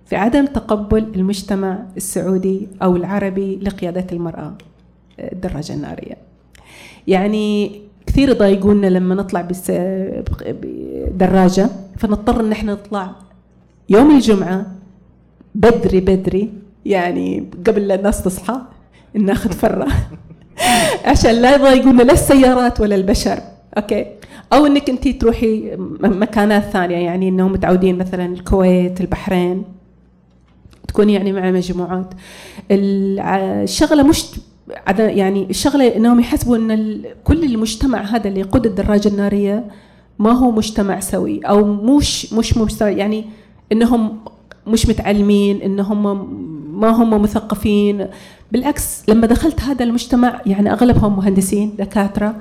في عدم تقبل المجتمع السعودي أو العربي لقيادة المرأة الدراجة النارية. يعني كثير يضايقونا لما نطلع بدراجة فنضطر إن إحنا نطلع يوم الجمعة بدري بدري يعني قبل لا الناس تصحى ناخذ فرة. عشان لا يضايقونا لا السيارات ولا البشر. أوكي؟ أو إنك انت تروحي مكانات ثانية يعني إنهم متعودين مثلا الكويت البحرين. تكون يعني مع مجموعات. الشغلة مش يعني الشغلة إنهم يحسبوا إن كل المجتمع هذا اللي يقود الدراجة النارية ما هو مجتمع سوي أو مش مش مجتمع يعني إنهم مش متعلمين إنهم ما هم مثقفين. بالعكس لما دخلت هذا المجتمع يعني أغلبهم مهندسين دكاترة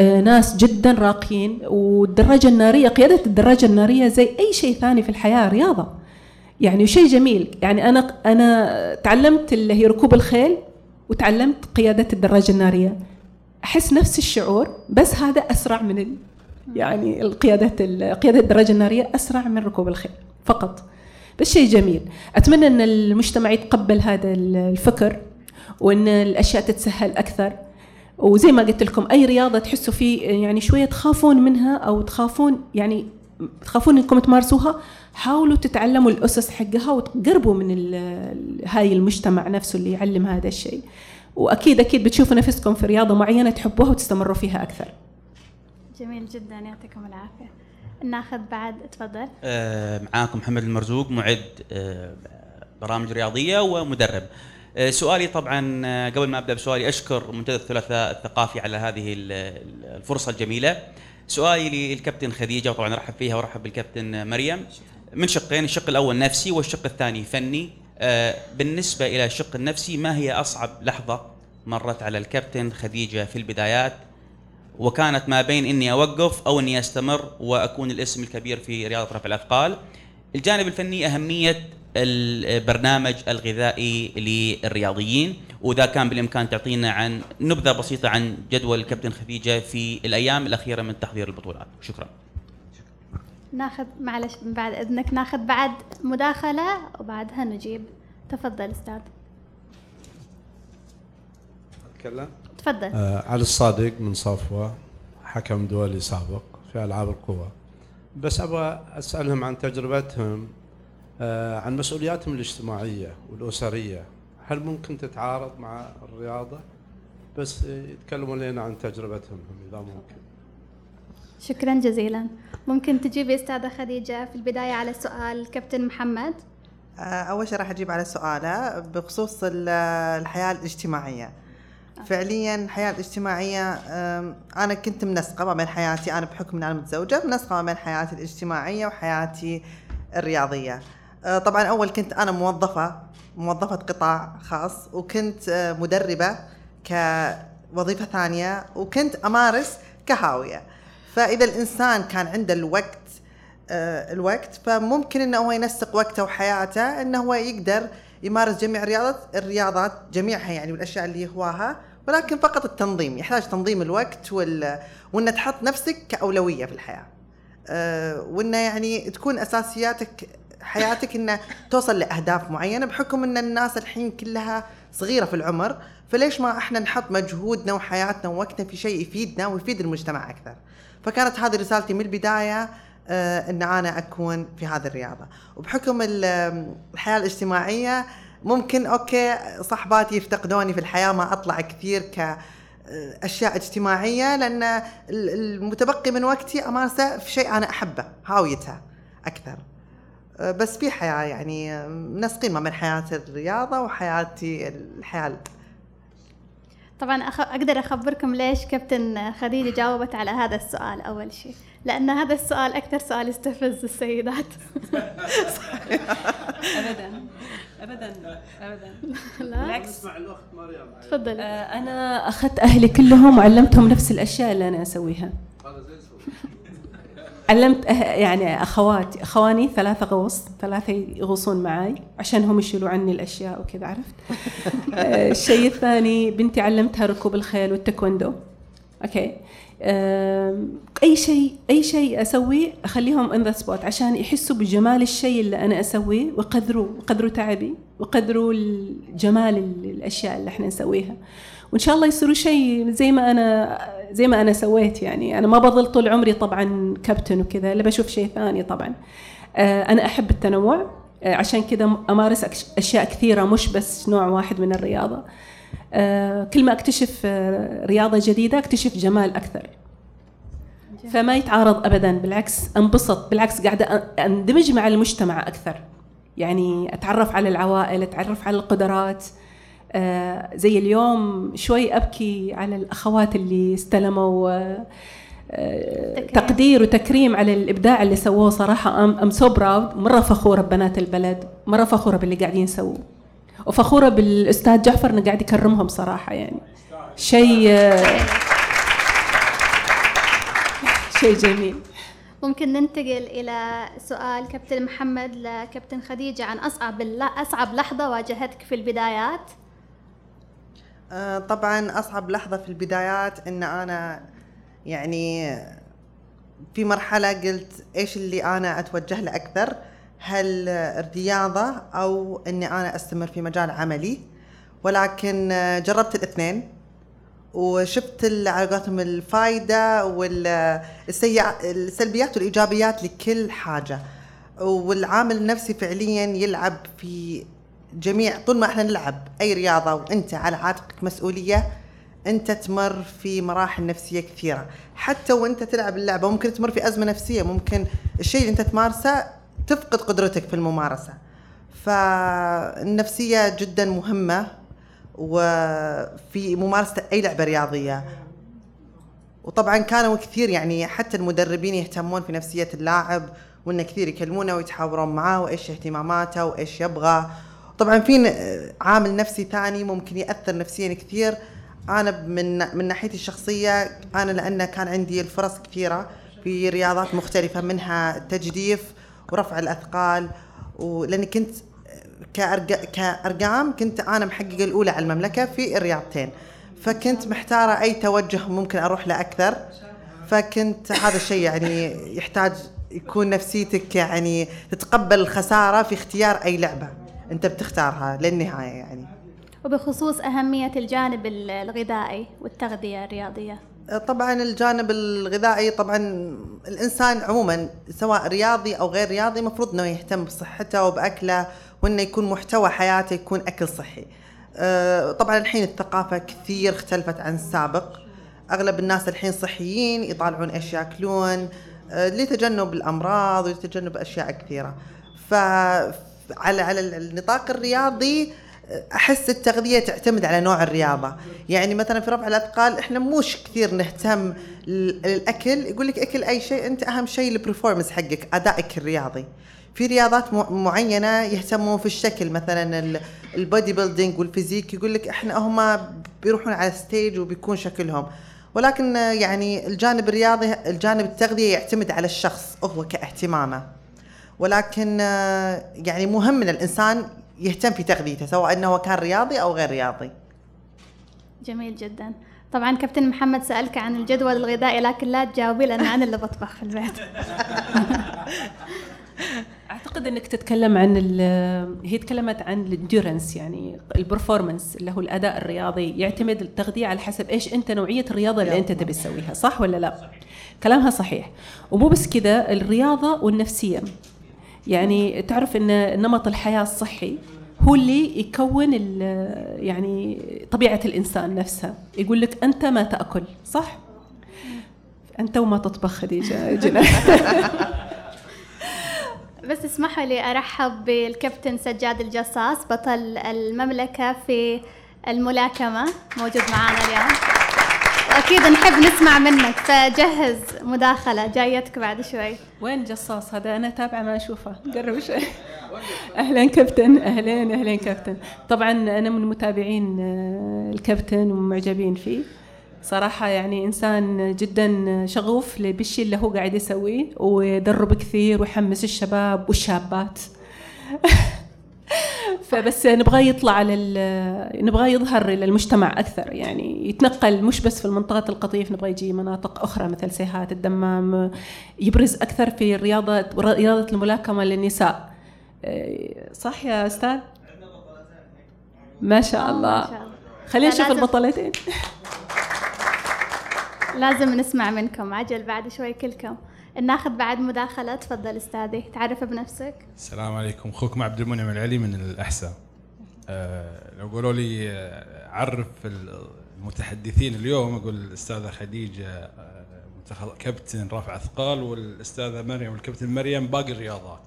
آه، ناس جدا راقيين. والدراجة النارية قيادة الدراجة النارية زي أي شيء ثاني في الحياة رياضة. يعني شيء جميل. يعني أنا أنا تعلمت اللي هي ركوب الخيل وتعلمت قيادة الدراجة النارية. أحس نفس الشعور بس هذا أسرع من ال... يعني القياده قيادة الدراجة النارية أسرع من ركوب الخيل فقط. بس شيء جميل. أتمنى إن المجتمع يتقبل هذا الفكر وإن الأشياء تتسهل أكثر. وزي ما قلت لكم أي رياضة تحسوا فيه يعني شوية تخافون منها أو تخافون يعني تخافون إنكم تمارسوها حاولوا تتعلموا الأسس حقها وتقربوا من هاي المجتمع نفسه اللي يعلم هذا الشيء. واكيد أكيد بتشوفوا نفسكم في رياضة معينة تحبوها وتستمروا فيها أكثر. جميل جدا يعطيكم العافية. ناخذ بعد تفضل. آه معاكم محمد المرزوق معد آه برامج رياضية ومدرب. آه سؤالي طبعا آه، قبل ما أبدأ بسؤالي أشكر منتدى الثلاثاء الثقافي على هذه الفرصة الجميلة. سؤالي للكابتن خديجة وطبعا أرحب فيها وأرحب بالكابتن مريم. من شقين الشق الأول نفسي والشق الثاني فني. آه، بالنسبة إلى الشق النفسي ما هي أصعب لحظة مرت على الكابتن خديجة في البدايات؟ وكانت ما بين إني أوقف أو إني أستمر وأكون الاسم الكبير في رياضة رفع الأثقال. الجانب الفني أهمية البرنامج الغذائي للرياضيين وإذا كان بالإمكان تعطينا عن نبذة بسيطة عن جدول الكابتن خديجة في الأيام الأخيرة من تحضير البطولات. شكرا. ناخذ معلش من بعد إذنك ناخذ بعد مداخلة وبعدها نجيب. تفضل أستاذ. أتكلم؟ تفضل. آه علي الصادق من صفوة حكم دولي سابق في ألعاب القوى بس أبغى أسألهم عن تجربتهم آه عن مسؤولياتهم الاجتماعية والأسرية. هل ممكن تتعارض مع الرياضة؟ بس يتكلموا لنا عن تجربتهم إذا ممكن. شكرا جزيلا. ممكن تجيبي أستاذة خديجة في البداية على سؤال كابتن محمد؟ آه، أول شيء راح أجيب على سؤاله بخصوص الحياة الاجتماعية. فعليا الحياة الاجتماعية أنا كنت منسقة ما بين حياتي أنا بحكم ان أنا متزوجة منسقة ما بين حياتي الاجتماعية وحياتي الرياضية. آه، طبعا أول كنت أنا موظفة موظفة قطاع خاص وكنت آه، مدربة كوظيفة ثانية وكنت أمارس كهاوية. فإذا الإنسان كان عنده الوقت آه الوقت فممكن إنه هو ينسق وقته وحياته إنه هو يقدر يمارس جميع الرياضات الرياضات جميعها يعني والأشياء اللي يهواها ولكن فقط التنظيم يحتاج تنظيم الوقت وال... وان تحط نفسك كأولوية في الحياة. آه وإنه يعني تكون أساسياتك حياتك إنه توصل لأهداف معينة بحكم إن الناس الحين كلها صغيرة في العمر فليش ما إحنا نحط مجهودنا وحياتنا ووقتنا في شيء يفيدنا ويفيد المجتمع أكثر؟ فكانت هذه رسالتي من البداية آه، إن أنا أكون في هذه الرياضة. وبحكم الحياة الاجتماعية ممكن أوكي صحباتي يفتقدوني في الحياة ما أطلع كثير ك اشياء اجتماعية لأن المتبقي من وقتي أمارسه في شيء أنا أحبه هاويته أكثر. آه، بس في حياة يعني منسقين ما بين حياة الرياضة وحياتي الحياة طبعا أخ... أقدر أخبركم ليش كابتن خديجة جاوبت على هذا السؤال أول شيء. لأن هذا السؤال أكثر سؤال يستفز السيدات. ابدا. ابدا. ابدا. لا. بالعكس. تفضل آه، أنا أخذت أهلي كلهم وعلمتهم نفس الأشياء اللي أنا أسويها. علمت أه يعني اخواتي أخواني ثلاثة غوص ثلاثة يغوصون معي عشان هم يشيلوا عني الأشياء وكذا عرفت؟ آه، الشيء الثاني بنتي علمتها ركوب الخيل والتايكوندو. okay. أي شيء أي شيء أسويه أخليهم in the spot عشان يحسوا بجمال الشيء اللي أنا أسويه ويقدروا يقدروا تعبي ويقدروا الجمال ال- الأشياء اللي إحنا نسويها. وإن شاء الله يصيروا شيء زي ما أنا زي ما أنا سويت يعني. أنا ما بظل طول عمري طبعا كابتن وكذا إلا بشوف شيء ثاني طبعا. آه، أنا أحب التنوع آه، عشان كذا أمارس أشياء كثيرة مش بس نوع واحد من الرياضة. آه، كل ما أكتشف رياضة جديدة أكتشف جمال أكثر. فما يتعارض ابدا بالعكس أنبسط بالعكس قاعدة أندمج مع المجتمع أكثر. يعني أتعرف على العوائل أتعرف على القدرات. زي اليوم شوي أبكي على الأخوات اللي استلموا آه، آه،. تقدير وتكريم على الإبداع اللي سووه صراحة. I'm I'm so proud مرة فخورة ببنات البلد مرة فخورة باللي قاعدين يسووه وفخورة بالأستاذ جعفر إنه قاعد يكرمهم صراحة يعني. شيء آه، شيء جميل. ممكن ننتقل إلى سؤال كابتن محمد لكابتن خديجة عن أصعب أصعب لحظة واجهتك في البدايات. آه، طبعا أصعب لحظة في البدايات إن أنا يعني في مرحلة قلت إيش اللي أنا أتوجه له أكثر؟ هل الرياضة أو إني أنا أستمر في مجال عملي؟ ولكن جربت الاثنين وشفت على الفائده والسلبيات والإيجابيات لكل حاجة والعامل النفسي فعليا يلعب في جميع طول ما إحنا نلعب أي رياضة وأنت على عاتقك مسؤولية أنت تمر في مراحل نفسية كثيرة. حتى وأنت تلعب اللعبة ممكن تمر في أزمة نفسية ممكن الشيء اللي أنت تمارسه تفقد قدرتك في الممارسة. فالنفسية جدا مهمة وفي ممارسة أي لعبة رياضية. وطبعا كانوا كثير يعني حتى المدربين يهتمون في نفسية اللاعب وإنه كثير يكلمونه ويتحاورون معاه وإيش اهتماماته وإيش يبغى. طبعا في عامل نفسي ثاني ممكن يأثر نفسيا كثير. أنا من من ناحيتي الشخصية أنا لأن كان عندي الفرص كثيرة في رياضات مختلفة منها التجديف ورفع الأثقال. ولأني كنت. كأرقام كنت أنا محققه الأولى على المملكة في الرياضتين. فكنت محتارة أي توجه ممكن أروح له أكثر. فكنت هذا الشيء يعني يحتاج يكون نفسيتك يعني تتقبل الخسارة في اختيار أي لعبة. انت بتختارها للنهاية يعني وبخصوص أهمية الجانب ال- الغذائي والتغذية الرياضية طبعا الجانب الغذائي طبعا الإنسان عموما سواء رياضي أو غير رياضي المفروض إنه يهتم بصحته وبأكله وإنه يكون محتوى حياته يكون أكل صحي. آه، طبعا الحين الثقافة كثير اختلفت عن السابق. أغلب الناس الحين صحيين يطالعون إيش يأكلون آه، لتجنب الأمراض ولتجنب أشياء كثيرة. ف على على النطاق الرياضي أحس التغذية تعتمد على نوع الرياضة. يعني مثلا في رفع الأثقال إحنا مش كثير نهتم للأكل. يقول لك أكل أي شيء أنت أهم شيء ال performance حقك أدائك الرياضي. في رياضات مع- معينة يهتمون في الشكل مثلا ال- ال bodybuilding وال physique. يقول لك إحنا هم بيروحون على stage وبيكون شكلهم. ولكن يعني الجانب الرياضي الجانب التغذية يعتمد على الشخص هو كاهتمامه. ولكن آه، يعني مهم إن الإنسان يهتم في تغذيته سواء إنه كان رياضي أو غير رياضي. جميل جدا. طبعا كابتن محمد سألك عن الجدول الغذائي لكن لا تجاوبي لأن أنا اللي بطبخ في البيت. أعتقد إنك تتكلم عن ال- هي تكلمت عن ال endurance يعني ال performance اللي هو الأداء الرياضي. يعتمد التغذية على حسب إيش أنت نوعية الرياضة اللي أنت تبي تسويها صح ولا لا؟ كلامها صحيح. ومو بس كذا الرياضة والنفسية. يعني تعرف إن نمط الحياة الصحي هو اللي يكون يعني طبيعة الإنسان نفسها. يقول لك أنت ما تأكل صح؟ أنت وما تطبخ خديجة بس اسمحوا لي أرحب بالكابتن سجاد الجصاص بطل المملكة في الملاكمة موجود معانا اليوم. وأكيد نحب نسمع منك فجهز مداخلة جايتك بعد شوي. وين جصاص؟ هذا أنا تابعه ما أشوفه. قرب شوي. أهلا كابتن اهلين اهلين كابتن. طبعا أنا من متابعين آه، الكابتن ومعجبين فيه. صراحة يعني إنسان جدا شغوف بالشيء اللي هو قاعد يسويه ويدرب كثير ويحمس الشباب والشابات. فبس نبغاه يطلع على نبغاه يظهر للمجتمع أكثر يعني يتنقل مش بس في المنطقة القطيف نبغى يجي مناطق أخرى مثل سيهات الدمام يبرز أكثر في رياضة رياضة الملاكمة للنساء. إيه، صح يا أستاذ؟ ما شاء الله. شاء الله. خلينا نشوف البطلتين. لازم نسمع منكم عجل بعد شوي كلكم. ناخذ بعد مداخلة. تفضل أستاذي تعرف بنفسك؟ السلام عليكم. أخوكم عبد المنعم العلي من الأحساء. أه لو قالوا لي آه، عرف المتحدثين اليوم. أقول الأستاذة خديجة آه، كابتن رفع أثقال والأستاذة مريم والكابتن مريم باقي الرياضات.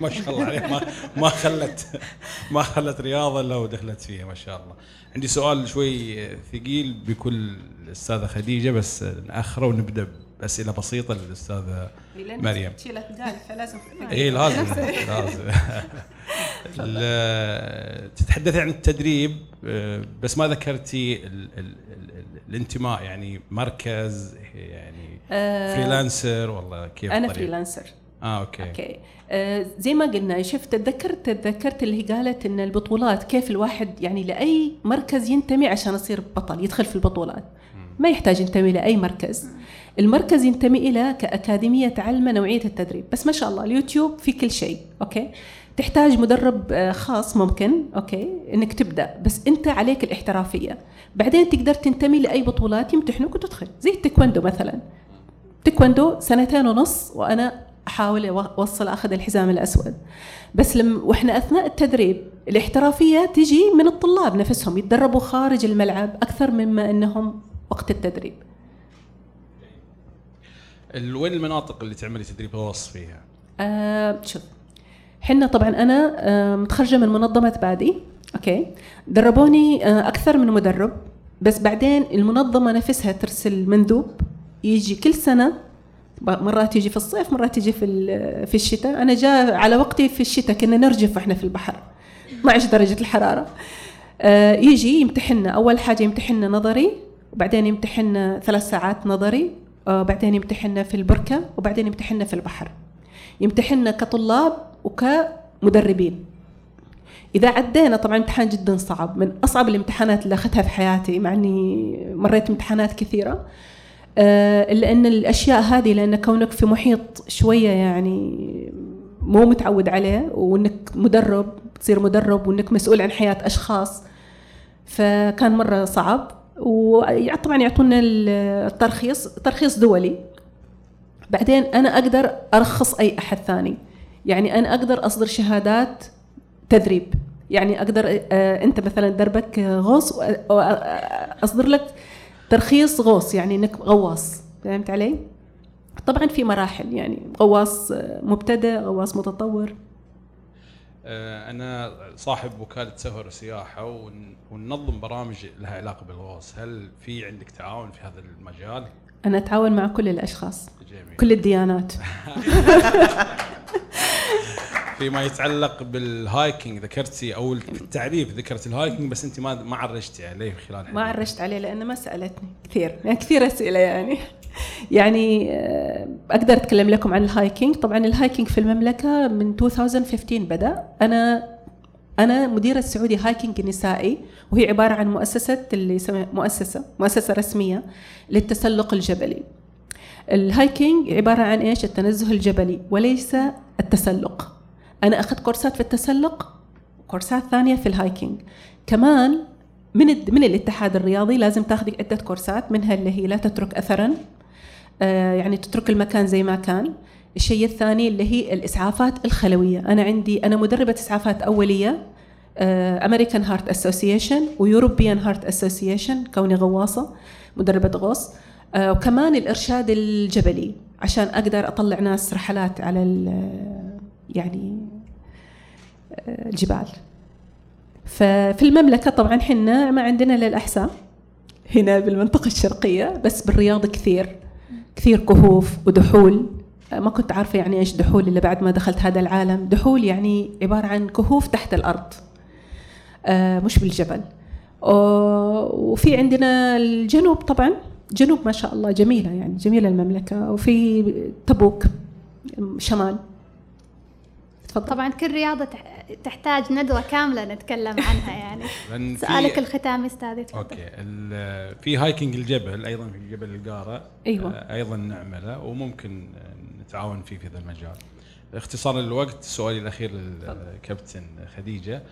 ما شاء الله عليها ما ما خلت ما خلت رياضة إلا ودخلت فيها ما شاء الله. عندي سؤال شوي ثقيل بكل الأستاذة خديجة بس نأخره ونبدأ باسئله بسيطة للأستاذة مريم. تشيلها ثقال فلازم اي لازم لازم. تتحدثي عن التدريب آه، بس ما ذكرتي ال ال ال الانتماء يعني مركز يعني آه، freelancer والله كيف أنا؟ freelancer. آه okay, okay. آه زي ما قلنا شفت تذكرت تذكرت اللي هي قالت إن البطولات كيف الواحد يعني لأي مركز ينتمي عشان يصير بطل يدخل في البطولات. ما يحتاج ينتمي لأي مركز. المركز ينتمي إلى كأكاديمية تعلمه نوعية التدريب. بس ما شاء الله اليوتيوب في كل شيء okay؟ تحتاج مدرب آه، خاص ممكن okay؟ إنك تبدأ بس أنت عليك الاحترافية. بعدين تقدر تنتمي لأي بطولات يمتحنوك وتدخل. زي التايكوندو مثلا. تايكوندو سنتين ونص وأنا أحاول أوصل أخذ الحزام الأسود. بس لما وإحنا أثناء التدريب الاحترافية تجي من الطلاب نفسهم يتدربوا خارج الملعب أكثر مما إنهم وقت التدريب. ال- وين المناطق اللي تعملي تدريب غوص فيها؟ آه شوف. حنا طبعا أنا آه متخرجة من منظمة بادي أوكي. دربوني آه أكثر من مدرب بس بعدين المنظمة نفسها ترسل مندوب يجي كل سنة مرات يجي في الصيف مرات يجي في في الشتاء. أنا جاء على وقتي في الشتاء كنا نرجف إحنا في البحر. 12 درجة الحرارة. آه يجي يمتحننا أول حاجة يمتحننا نظري وبعدين يمتحننا ثلاث ساعات نظري آه بعدين يمتحننا في البركة وبعدين يمتحننا في البحر. يمتحننا كطلاب وكمدربين. إذا عدينا طبعا امتحان جدا صعب. من أصعب الامتحانات اللي أخذتها في حياتي مع إني مريت امتحانات كثيرة. آه، إلا إن الأشياء هذه لأن كونك في محيط شوية يعني مو متعود عليه وإنك مدرب تصير مدرب وإنك مسؤول عن حياة أشخاص فكان مرة صعب. وطبعا يعطونا الترخيص ترخيص دولي. بعدين أنا أقدر أرخص أي أحد ثاني. يعني أنا أقدر أصدر شهادات تدريب. يعني أقدر آه، أنت مثلا دربك غوص واصدر لك ترخيص غوص يعني إنك غواص. فهمت علي؟ طبعا في مراحل يعني غواص آه، مبتدئ غواص متطور. أنا صاحب وكالة سفر وسياحه ون- وننظم برامج لها علاقة بالغوص، هل في عندك تعاون في هذا المجال؟ أنا أتعاون مع كل الأشخاص جميل. كل الديانات فيما يتعلق بال hiking ذكرتي أو التعريف ذكرت ال hiking بس أنت ما ما عرجتي عليه خلال ما. عرجت عليه لأنه ما سألتني كثير يعني كثير أسئلة يعني يعني آه، أقدر أتكلم لكم عن ال hiking. طبعا ال hiking في المملكة من 2015 بدأ. أنا أنا مديرة سعودي هايكينج نسائي وهي عبارة عن مؤسسة اللي يسمى مؤسسة مؤسسة رسمية للتسلق الجبلي. ال hiking عبارة عن إيش؟ التنزه الجبلي وليس التسلق. أنا أخذت كورسات في التسلق كورسات ثانية في ال hiking. كمان من من الاتحاد الرياضي لازم تاخذي عدة كورسات منها اللي هي لا تترك اثرا آه، يعني تترك المكان زي ما كان. الشيء الثاني اللي هي الإسعافات الخلوية. أنا عندي أنا مدربة إسعافات أولية American Heart Association و European Heart Association كوني غواصة مدربة غوص. آه، وكمان الإرشاد الجبلي عشان أقدر أطلع ناس رحلات على ال- يعني آه، الجبال. ففي المملكة طبعا حنا ما عندنا إلا الأحساء هنا بالمنطقة الشرقية بس بالرياض كثير. كثير كهوف ودحول. ما كنت عارفة يعني إيش دحول إلا بعد ما دخلت هذا العالم. دحول يعني عبارة عن كهوف تحت الأرض. آه، مش بالجبل. آه، وفي عندنا الجنوب طبعا. جنوب ما شاء الله جميلة يعني جميلة المملكة. وفي تبوك شمال. تفضل. طبعا كل رياضة تح- تحتاج ندوة كاملة نتكلم عنها يعني. سؤالك الختامي أستاذي تفضل. okay. ال- في hiking الجبل أيضا في جبل القارة. أيوة. آه، أيضا نعمله وممكن نتعاون فيه في هذا المجال. اختصارا للوقت سؤالي الأخير للكابتن خديجة.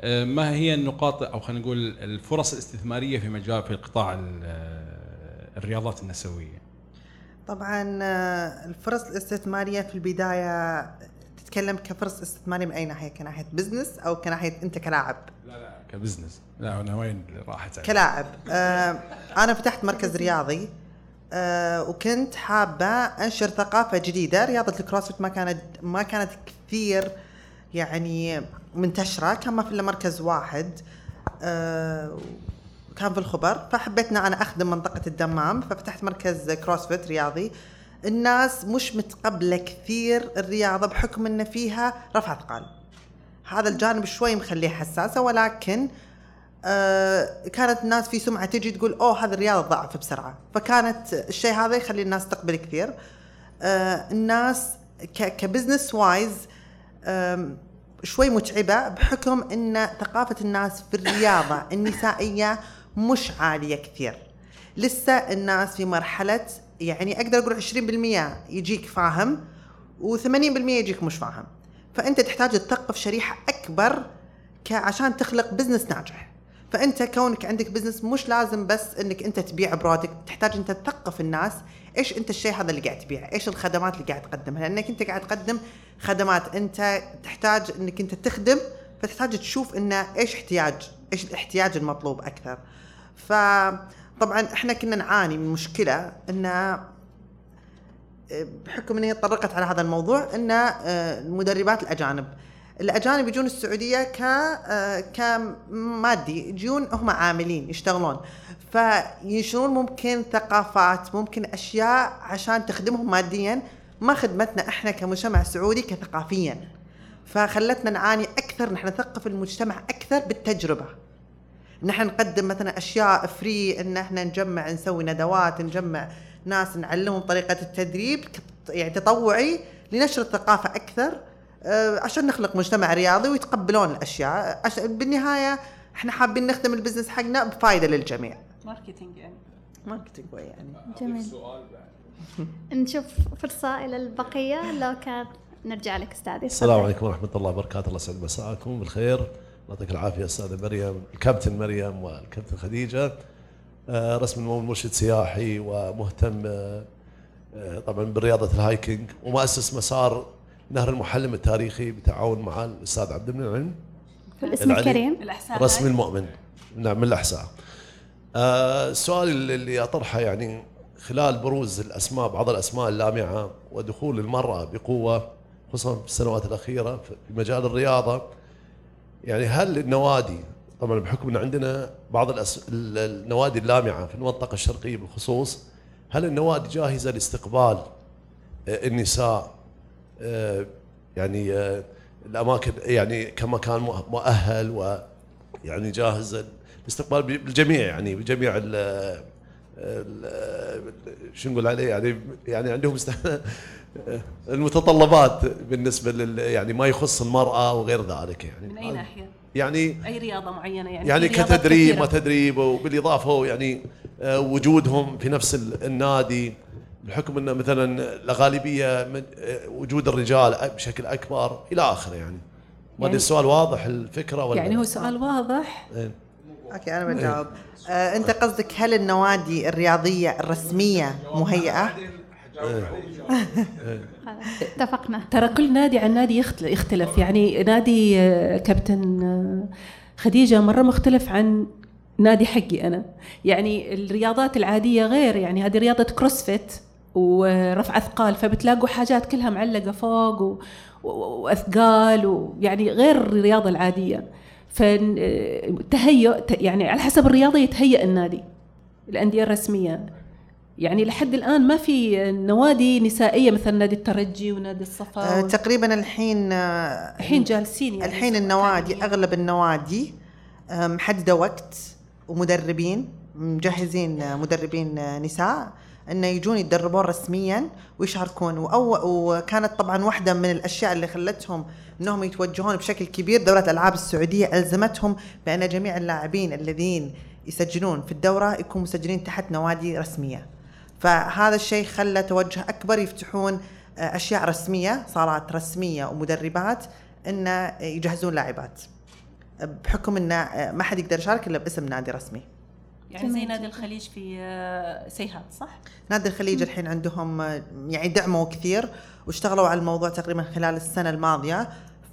آه، ما هي النقاط أو خلينا نقول الفرص الاستثمارية في مجال في قطاع ال- آه، الرياضات النسوية؟ طبعا الفرص الاستثمارية في البداية تتكلم كفرص استثماريه من أي ناحية؟ كناحية business أو كناحية أنت كلاعب؟ لا لا. ك business. لا أنا وين راحت؟ كلاعب. آه أنا فتحت مركز رياضي آه وكنت حابة أنشر ثقافة جديدة. رياضة ال CrossFit ما كانت ما كانت كثير يعني منتشرة. كان ما في إلا مركز واحد آه كان في الخبر. فحبيت إن أنا أخدم منطقة الدمام. ففتحت مركز CrossFit رياضي. الناس مش متقبلة كثير الرياضة بحكم إن فيها رفع اثقال هذا الجانب شوي مخليه حساسة ولكن آه، كانت الناس في سمعة تجي تقول أوه هذه الرياضة تضعف بسرعة. فكانت الشيء هذا يخلي الناس تقبل كثير. آه، الناس ك business wise شوي متعبة بحكم إن ثقافة الناس في الرياضة النسائية مش عالية كثير. لسه الناس في مرحلة يعني أقدر أقول 20% يجيك فاهم و80% يجيك مش فاهم. فأنت تحتاج تثقف شريحة أكبر عشان تخلق business ناجح. فأنت كونك عندك business مش لازم بس إنك أنت تبيع product تحتاج أنت تثقف الناس إيش أنت الشيء هذا اللي قاعد تبيع إيش الخدمات اللي قاعد تقدمها. لأنك أنت قاعد تقدم خدمات أنت تحتاج إنك أنت تخدم فتحتاج تشوف إنه إيش احتياج إيش الاحتياج المطلوب أكثر. فطبعا إحنا كنا نعاني من مشكلة إن بحكم إن هي تطرقت على هذا الموضوع إن آه، المدربات الأجانب. الأجانب يجون السعودية ك آه، كمادي يجون هم عاملين يشتغلون. فينشرون ممكن ثقافات ممكن أشياء عشان تخدمهم ماديا ما خدمتنا إحنا كمجتمع سعودي كثقافيا. فخلتنا نعاني أكثر نحن نثقف المجتمع أكثر بالتجربة. نحن نقدم مثلا أشياء فري إن إحنا نجمع نسوي ندوات نجمع ناس نعلمهم طريقة التدريب يعني تطوعي لنشر الثقافة أكثر آه، عشان نخلق مجتمع رياضي ويتقبلون الأشياء. عشان بالنهاية إحنا حابين نخدم ال business حقنا بفائده للجميع. marketing يعني. marketing يعني. جميل. نشوف فرصة إلى البقية. لو كان نرجع لك أستاذي السلام. عليكم ورحمة الله وبركاته. الله يسعد مساءكم. بالخير. يعطيك العافية أستاذة مريم الكابتن مريم والكابتن خديجة. آه، رسمي مرشد سياحي ومهتم آه، آه، طبعا برياضة الهايكنج ومؤسس مسار نهر المحلم التاريخي بتعاون مع الأستاذ عبد المنعم. العلي. الكريم. رسمي المؤمن. نعم من الأحساء. آه، السؤال اللي- أطرحه يعني خلال بروز الأسماء بعض الأسماء اللامعة ودخول المرأة بقوة خصوصا في السنوات الأخيرة في مجال الرياضة يعني هل النوادي طبعا بحكم أن عندنا بعض الأس... ال- النوادي اللامعة في المنطقة الشرقية بالخصوص هل النوادي جاهزة لاستقبال آه، النساء؟ آه، يعني آه، الأماكن يعني كمكان مؤ- مؤهل و يعني جاهز لاستقبال بالجميع يعني بجميع ال شو نقول عليه؟ يعني يعني عندهم المتطلبات بالنسبة لل يعني ما يخص المرأة وغير ذلك يعني. من أي ناحية؟ يعني أي رياضة معينة يعني؟ يعني كتدريب. ما تدريب وبالإضافة يعني آه، وجودهم في نفس ال- النادي بحكم إنه مثلا الغالبيه من آه، وجود الرجال بشكل أكبر إلى آخره يعني. ما أدري يعني- السؤال واضح الفكرة ولا يعني هو سؤال واضح. إيه. أوكي أنا بجاوب. آه أنت قصدك هل النوادي الرياضية الرسمية مهيئة؟ اتفقنا. ترى كل نادي عن نادي يختل- يختلف. يعني نادي آه، كابتن آه، خديجة مرة مختلف عن نادي حقي أنا. يعني الرياضات العادية غير. يعني هذه رياضة كروسفيت ورفع أثقال فبتلاقوا حاجات كلها معلقة فوق و... و... وأثقال ويعني غير الرياضة العادية. فتهيؤ يعني على حسب الرياضة يتهيأ النادي الأندية الرسمية. يعني لحد الآن ما في نوادي نسائية مثل نادي الترجي ونادي الصفا آه تقريبا الحين آه الحين جالسين يعني الحين النوادي أغلب النوادي آه محدده وقت ومدربين مجهزين مدربين نساء إنه يجون يتدربون رسميا ويشاركون وأو وكانت طبعا واحدة من الأشياء اللي خلتهم إنهم يتوجهون بشكل كبير دورة الألعاب السعودية ألزمتهم بأن جميع اللاعبين الذين يسجلون في الدورة يكونوا مسجلين تحت نوادي رسمية. فهذا الشيء خلى توجه أكبر يفتحون آه، أشياء رسمية صالات رسمية ومدربات انه يجهزون لاعبات. بحكم انه آه، ما حد يقدر يشارك إلا باسم نادي رسمي. يعني زي نادي الخليج في آه، سيهات صح؟ نادي الخليج الحين عندهم يعني دعموا كثير واشتغلوا على الموضوع تقريبا خلال السنة الماضية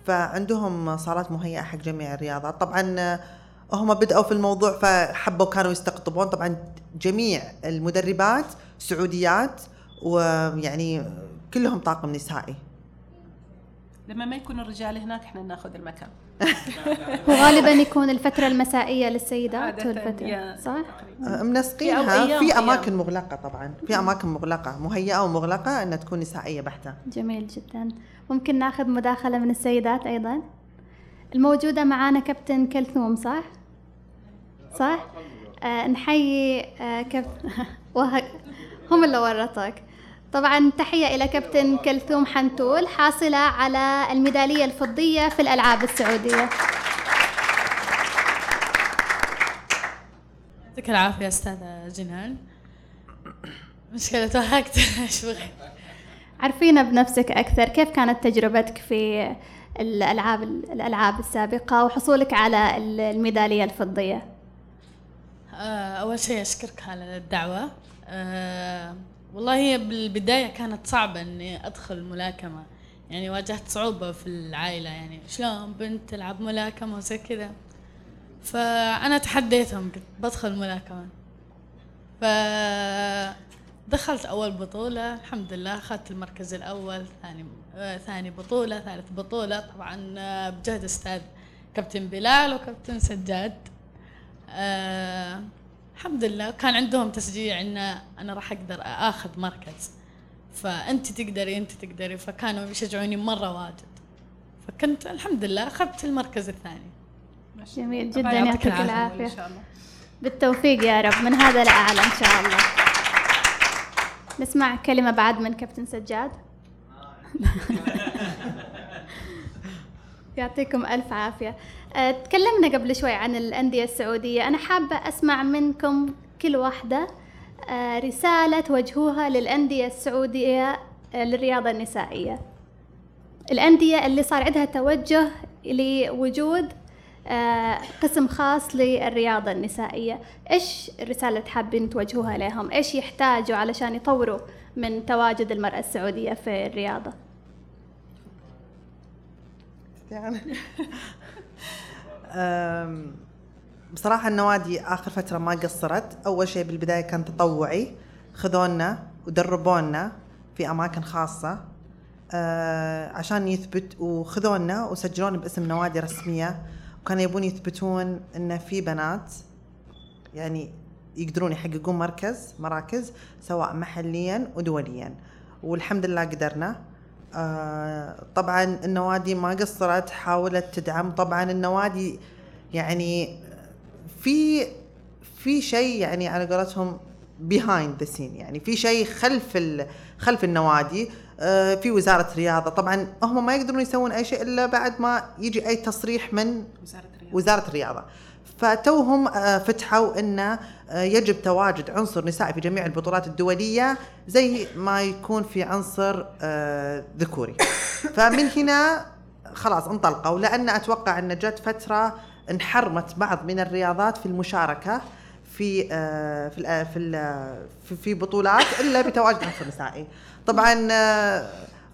فعندهم صالات مهيئة حق جميع الرياضات طبعا هم بدأوا في الموضوع فحبوا كانوا يستقطبون طبعا جميع المدربات سعوديات ويعني كلهم طاقم نسائي. لما ما يكون الرجال هناك إحنا ناخذ المكان. وغالبا يكون الفترة المسائية للسيدات والفترة صح؟ أه، منسقينها. في أماكن مغلقة طبعا. في أماكن مغلقة مهيئة ومغلقة أنها تكون نسائية بحتة. جميل جدا. ممكن ناخذ مداخلة من السيدات أيضا. الموجودة معانا كابتن كلثوم صح؟ صح؟ آه نحيي آه كابتن هم اللي ورطك طبعا تحية إلى كابتن كلثوم حنتول حاصلة على الميدالية الفضية في الألعاب السعودية. يعطيك العافية أستاذة جنان. مشكلة توهقت عرفينا بنفسك أكثر كيف كانت تجربتك في الألعاب الألعاب السابقة وحصولك على الميدالية الفضية؟ أول شيء أشكرك على الدعوة. أه والله هي بالبداية كانت صعبة إني أدخل ملاكمة. يعني واجهت صعوبة في العائلة يعني شلون بنت تلعب ملاكمة وزي كذا. فأنا تحديتهم قلت بدخل ملاكمة. ف دخلت أول بطولة الحمد لله أخذت المركز الأول ثاني آه ثاني بطولة ثالث بطولة. طبعا آه بجهد أستاذ كابتن بلال وكابتن سجاد. آه الحمد لله. كان عندهم تشجيع ان أنا راح أقدر آخذ مركز. فأنت تقدري أنت تقدري. فكانوا يشجعوني مرة واجد. فكنت الحمد لله أخذت المركز الثاني. جميل جدا يعطيك العافية. ان شاء الله بالتوفيق يا رب من هذا لأعلى إن شاء الله. نسمع كلمة بعد من كابتن سجاد. يعطيكم ألف عافية. تكلمنا قبل شوي عن الأندية السعودية. أنا حابة أسمع منكم كل واحدة آه، رسالة توجهوها للأندية السعودية آه، للرياضة النسائية. الأندية اللي صار عندها توجه لوجود قسم خاص للرياضة النسائية. إيش اللي حابين توجهوها لهم؟ إيش يحتاجوا علشان يطوروا من تواجد المرأة السعودية في الرياضة؟ يعني بصراحة النوادي آخر فترة ما قصرت. أول شيء بالبداية كان تطوعي خذونا ودربونا في أماكن خاصة أه عشان يثبت وخذونا وسجلونا باسم نوادي رسمية. وكانوا يبون يثبتون إن في بنات يعني يقدرون يحققون مركز مراكز سواء محليا ودوليا والحمد لله قدرنا. طبعا النوادي ما قصرت حاولت تدعم. طبعا النوادي يعني في في شيء يعني على قولتهم behind the scene يعني في شيء خلف خلف النوادي. آه، في وزارة رياضه طبعا هم ما يقدرون يسوون أي شيء إلا بعد ما يجي أي تصريح من وزارة الرياضة, وزارة الرياضة. فتوهم آه، فتحوا انه آه، يجب تواجد عنصر نسائي في جميع البطولات الدولية زي ما يكون في عنصر آه، ذكوري. فمن هنا خلاص انطلقوا لأن أتوقع إن جت فترة انحرمت بعض من الرياضات في المشاركة في في في في بطولات إلا بتواجد عنصر نسائي. طبعا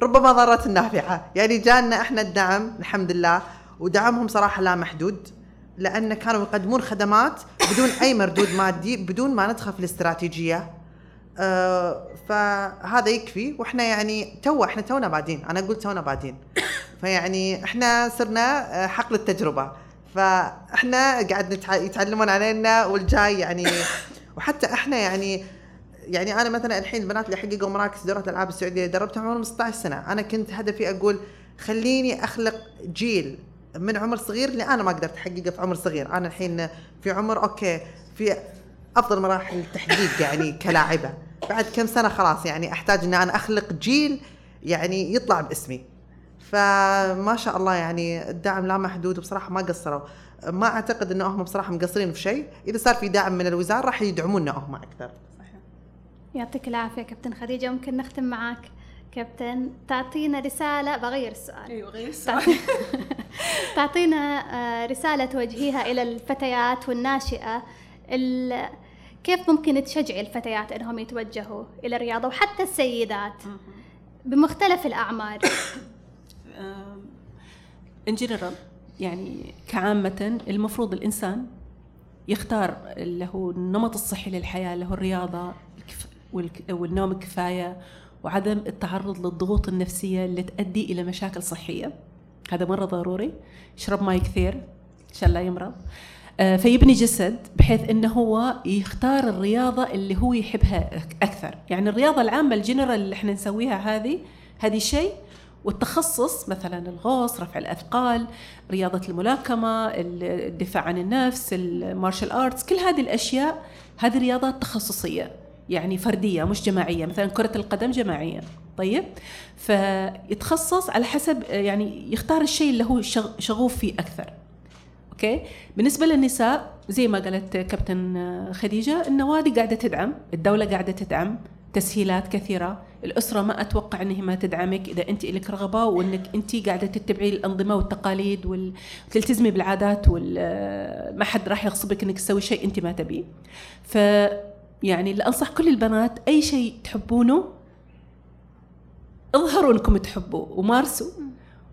ربما ضرت النافعة. يعني جانا إحنا الدعم الحمد لله ودعمهم صراحة لا محدود. لأن كانوا يقدمون خدمات بدون أي مردود مادي بدون ما ندخل في الاستراتيجية. آه فهذا يكفي. وإحنا يعني تو إحنا تونا بادين. أنا أقول تونا بادين. فيعني إحنا صرنا آه، حقل التجربة. فإحنا قاعد. يتعلمون علينا والجاي يعني. وحتى إحنا يعني يعني أنا مثلا الحين البنات اللي حققوا مراكز دورة الألعاب السعودية دربتهم عمرهم 16 سنة. أنا كنت هدفي أقول خليني أخلق جيل من عمر صغير اللي أنا ما قدرت أحققه في عمر صغير. أنا الحين في عمر أوكي في أفضل مراحل التحقيق يعني كلاعبة. بعد كم سنة خلاص يعني أحتاج ان أنا أخلق جيل يعني يطلع باسمي. فما شاء الله يعني الدعم لا محدود وبصراحة ما قصروا. ما أعتقد انه هم بصراحة مقصرين في شيء. إذا صار في دعم من الوزارة راح يدعمونا هم أكثر. يعطيك العافية كابتن خديجة. ممكن نختم معك كابتن تعطينا رسالة بغير السؤال. أيوه غير السؤال. تعطينا آه، رسالة توجهيها إلى الفتيات والناشئة ال- كيف ممكن تشجعي الفتيات إنهم يتوجهوا إلى الرياضة وحتى السيدات؟ بمختلف الأعمار. ان جنرال يعني كعامة المفروض الإنسان يختار اللي هو النمط الصحي للحياة اللي هو والك- والنوم الكفاية وعدم التعرض للضغوط النفسية اللي تؤدي إلى مشاكل صحية. هذا مرة ضروري. يشرب ماي كثير عشان لا يمرض. آه، فيبني جسد بحيث إنه هو يختار الرياضة اللي هو يحبها أكثر. يعني الرياضة العامة الجنرال اللي إحنا نسويها هذه هذه شيء. والتخصص مثلا الغوص رفع الأثقال رياضة الملاكمة ال- الدفاع عن النفس ال martial arts كل هذه الأشياء هذه رياضات تخصصية. يعني فردية مش جماعية. مثلا كرة القدم جماعية. طيب؟ فيتخصص على حسب يعني يختار الشيء اللي هو شغ- شغوف فيه أكثر. أوكي؟ بالنسبة للنساء زي ما قالت كابتن خديجة النوادي قاعدة تدعم الدولة قاعدة تدعم تسهيلات كثيرة. الأسرة ما أتوقع إنها ما تدعمك. إذا أنت لك رغبة وإنك أنت قاعدة تتبعي الأنظمة والتقاليد وال- وتلتزمي بالعادات وال ما حد راح يغصبك إنك تسوي شيء أنت ما تبيه. يعني اللي أنصح كل البنات أي شيء تحبونه اظهروا إنكم تحبوه ومارسوا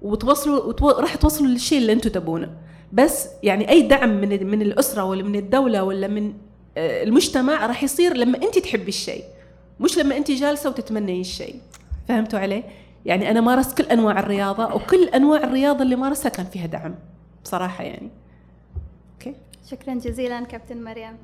وتوصلوا وتو... راح توصلوا للشيء اللي أنتم تبونه. بس يعني أي دعم من من الأسرة ولا من الدولة ولا من آه، المجتمع راح يصير لما أنت تحبي الشيء مش لما أنت جالسة وتتمني الشيء. فهمتوا علي؟ يعني أنا مارست كل أنواع الرياضة وكل أنواع الرياضة اللي مارسها كان فيها دعم بصراحة يعني. أوكي؟ شكرا جزيلا كابتن مريم.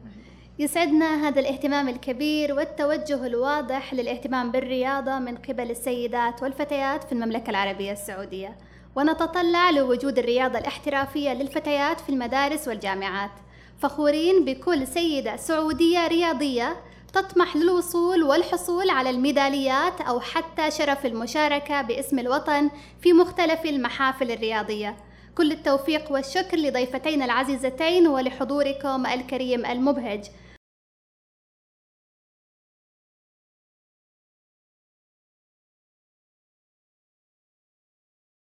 يسعدنا هذا الاهتمام الكبير والتوجه الواضح للاهتمام بالرياضة من قبل السيدات والفتيات في المملكة العربية السعودية. ونتطلع لوجود الرياضة الاحترافية للفتيات في المدارس والجامعات. فخورين بكل سيدة سعودية رياضية تطمح للوصول والحصول على الميداليات أو حتى شرف المشاركة باسم الوطن في مختلف المحافل الرياضية. كل التوفيق والشكر لضيفتين العزيزتين ولحضوركم الكريم المبهج.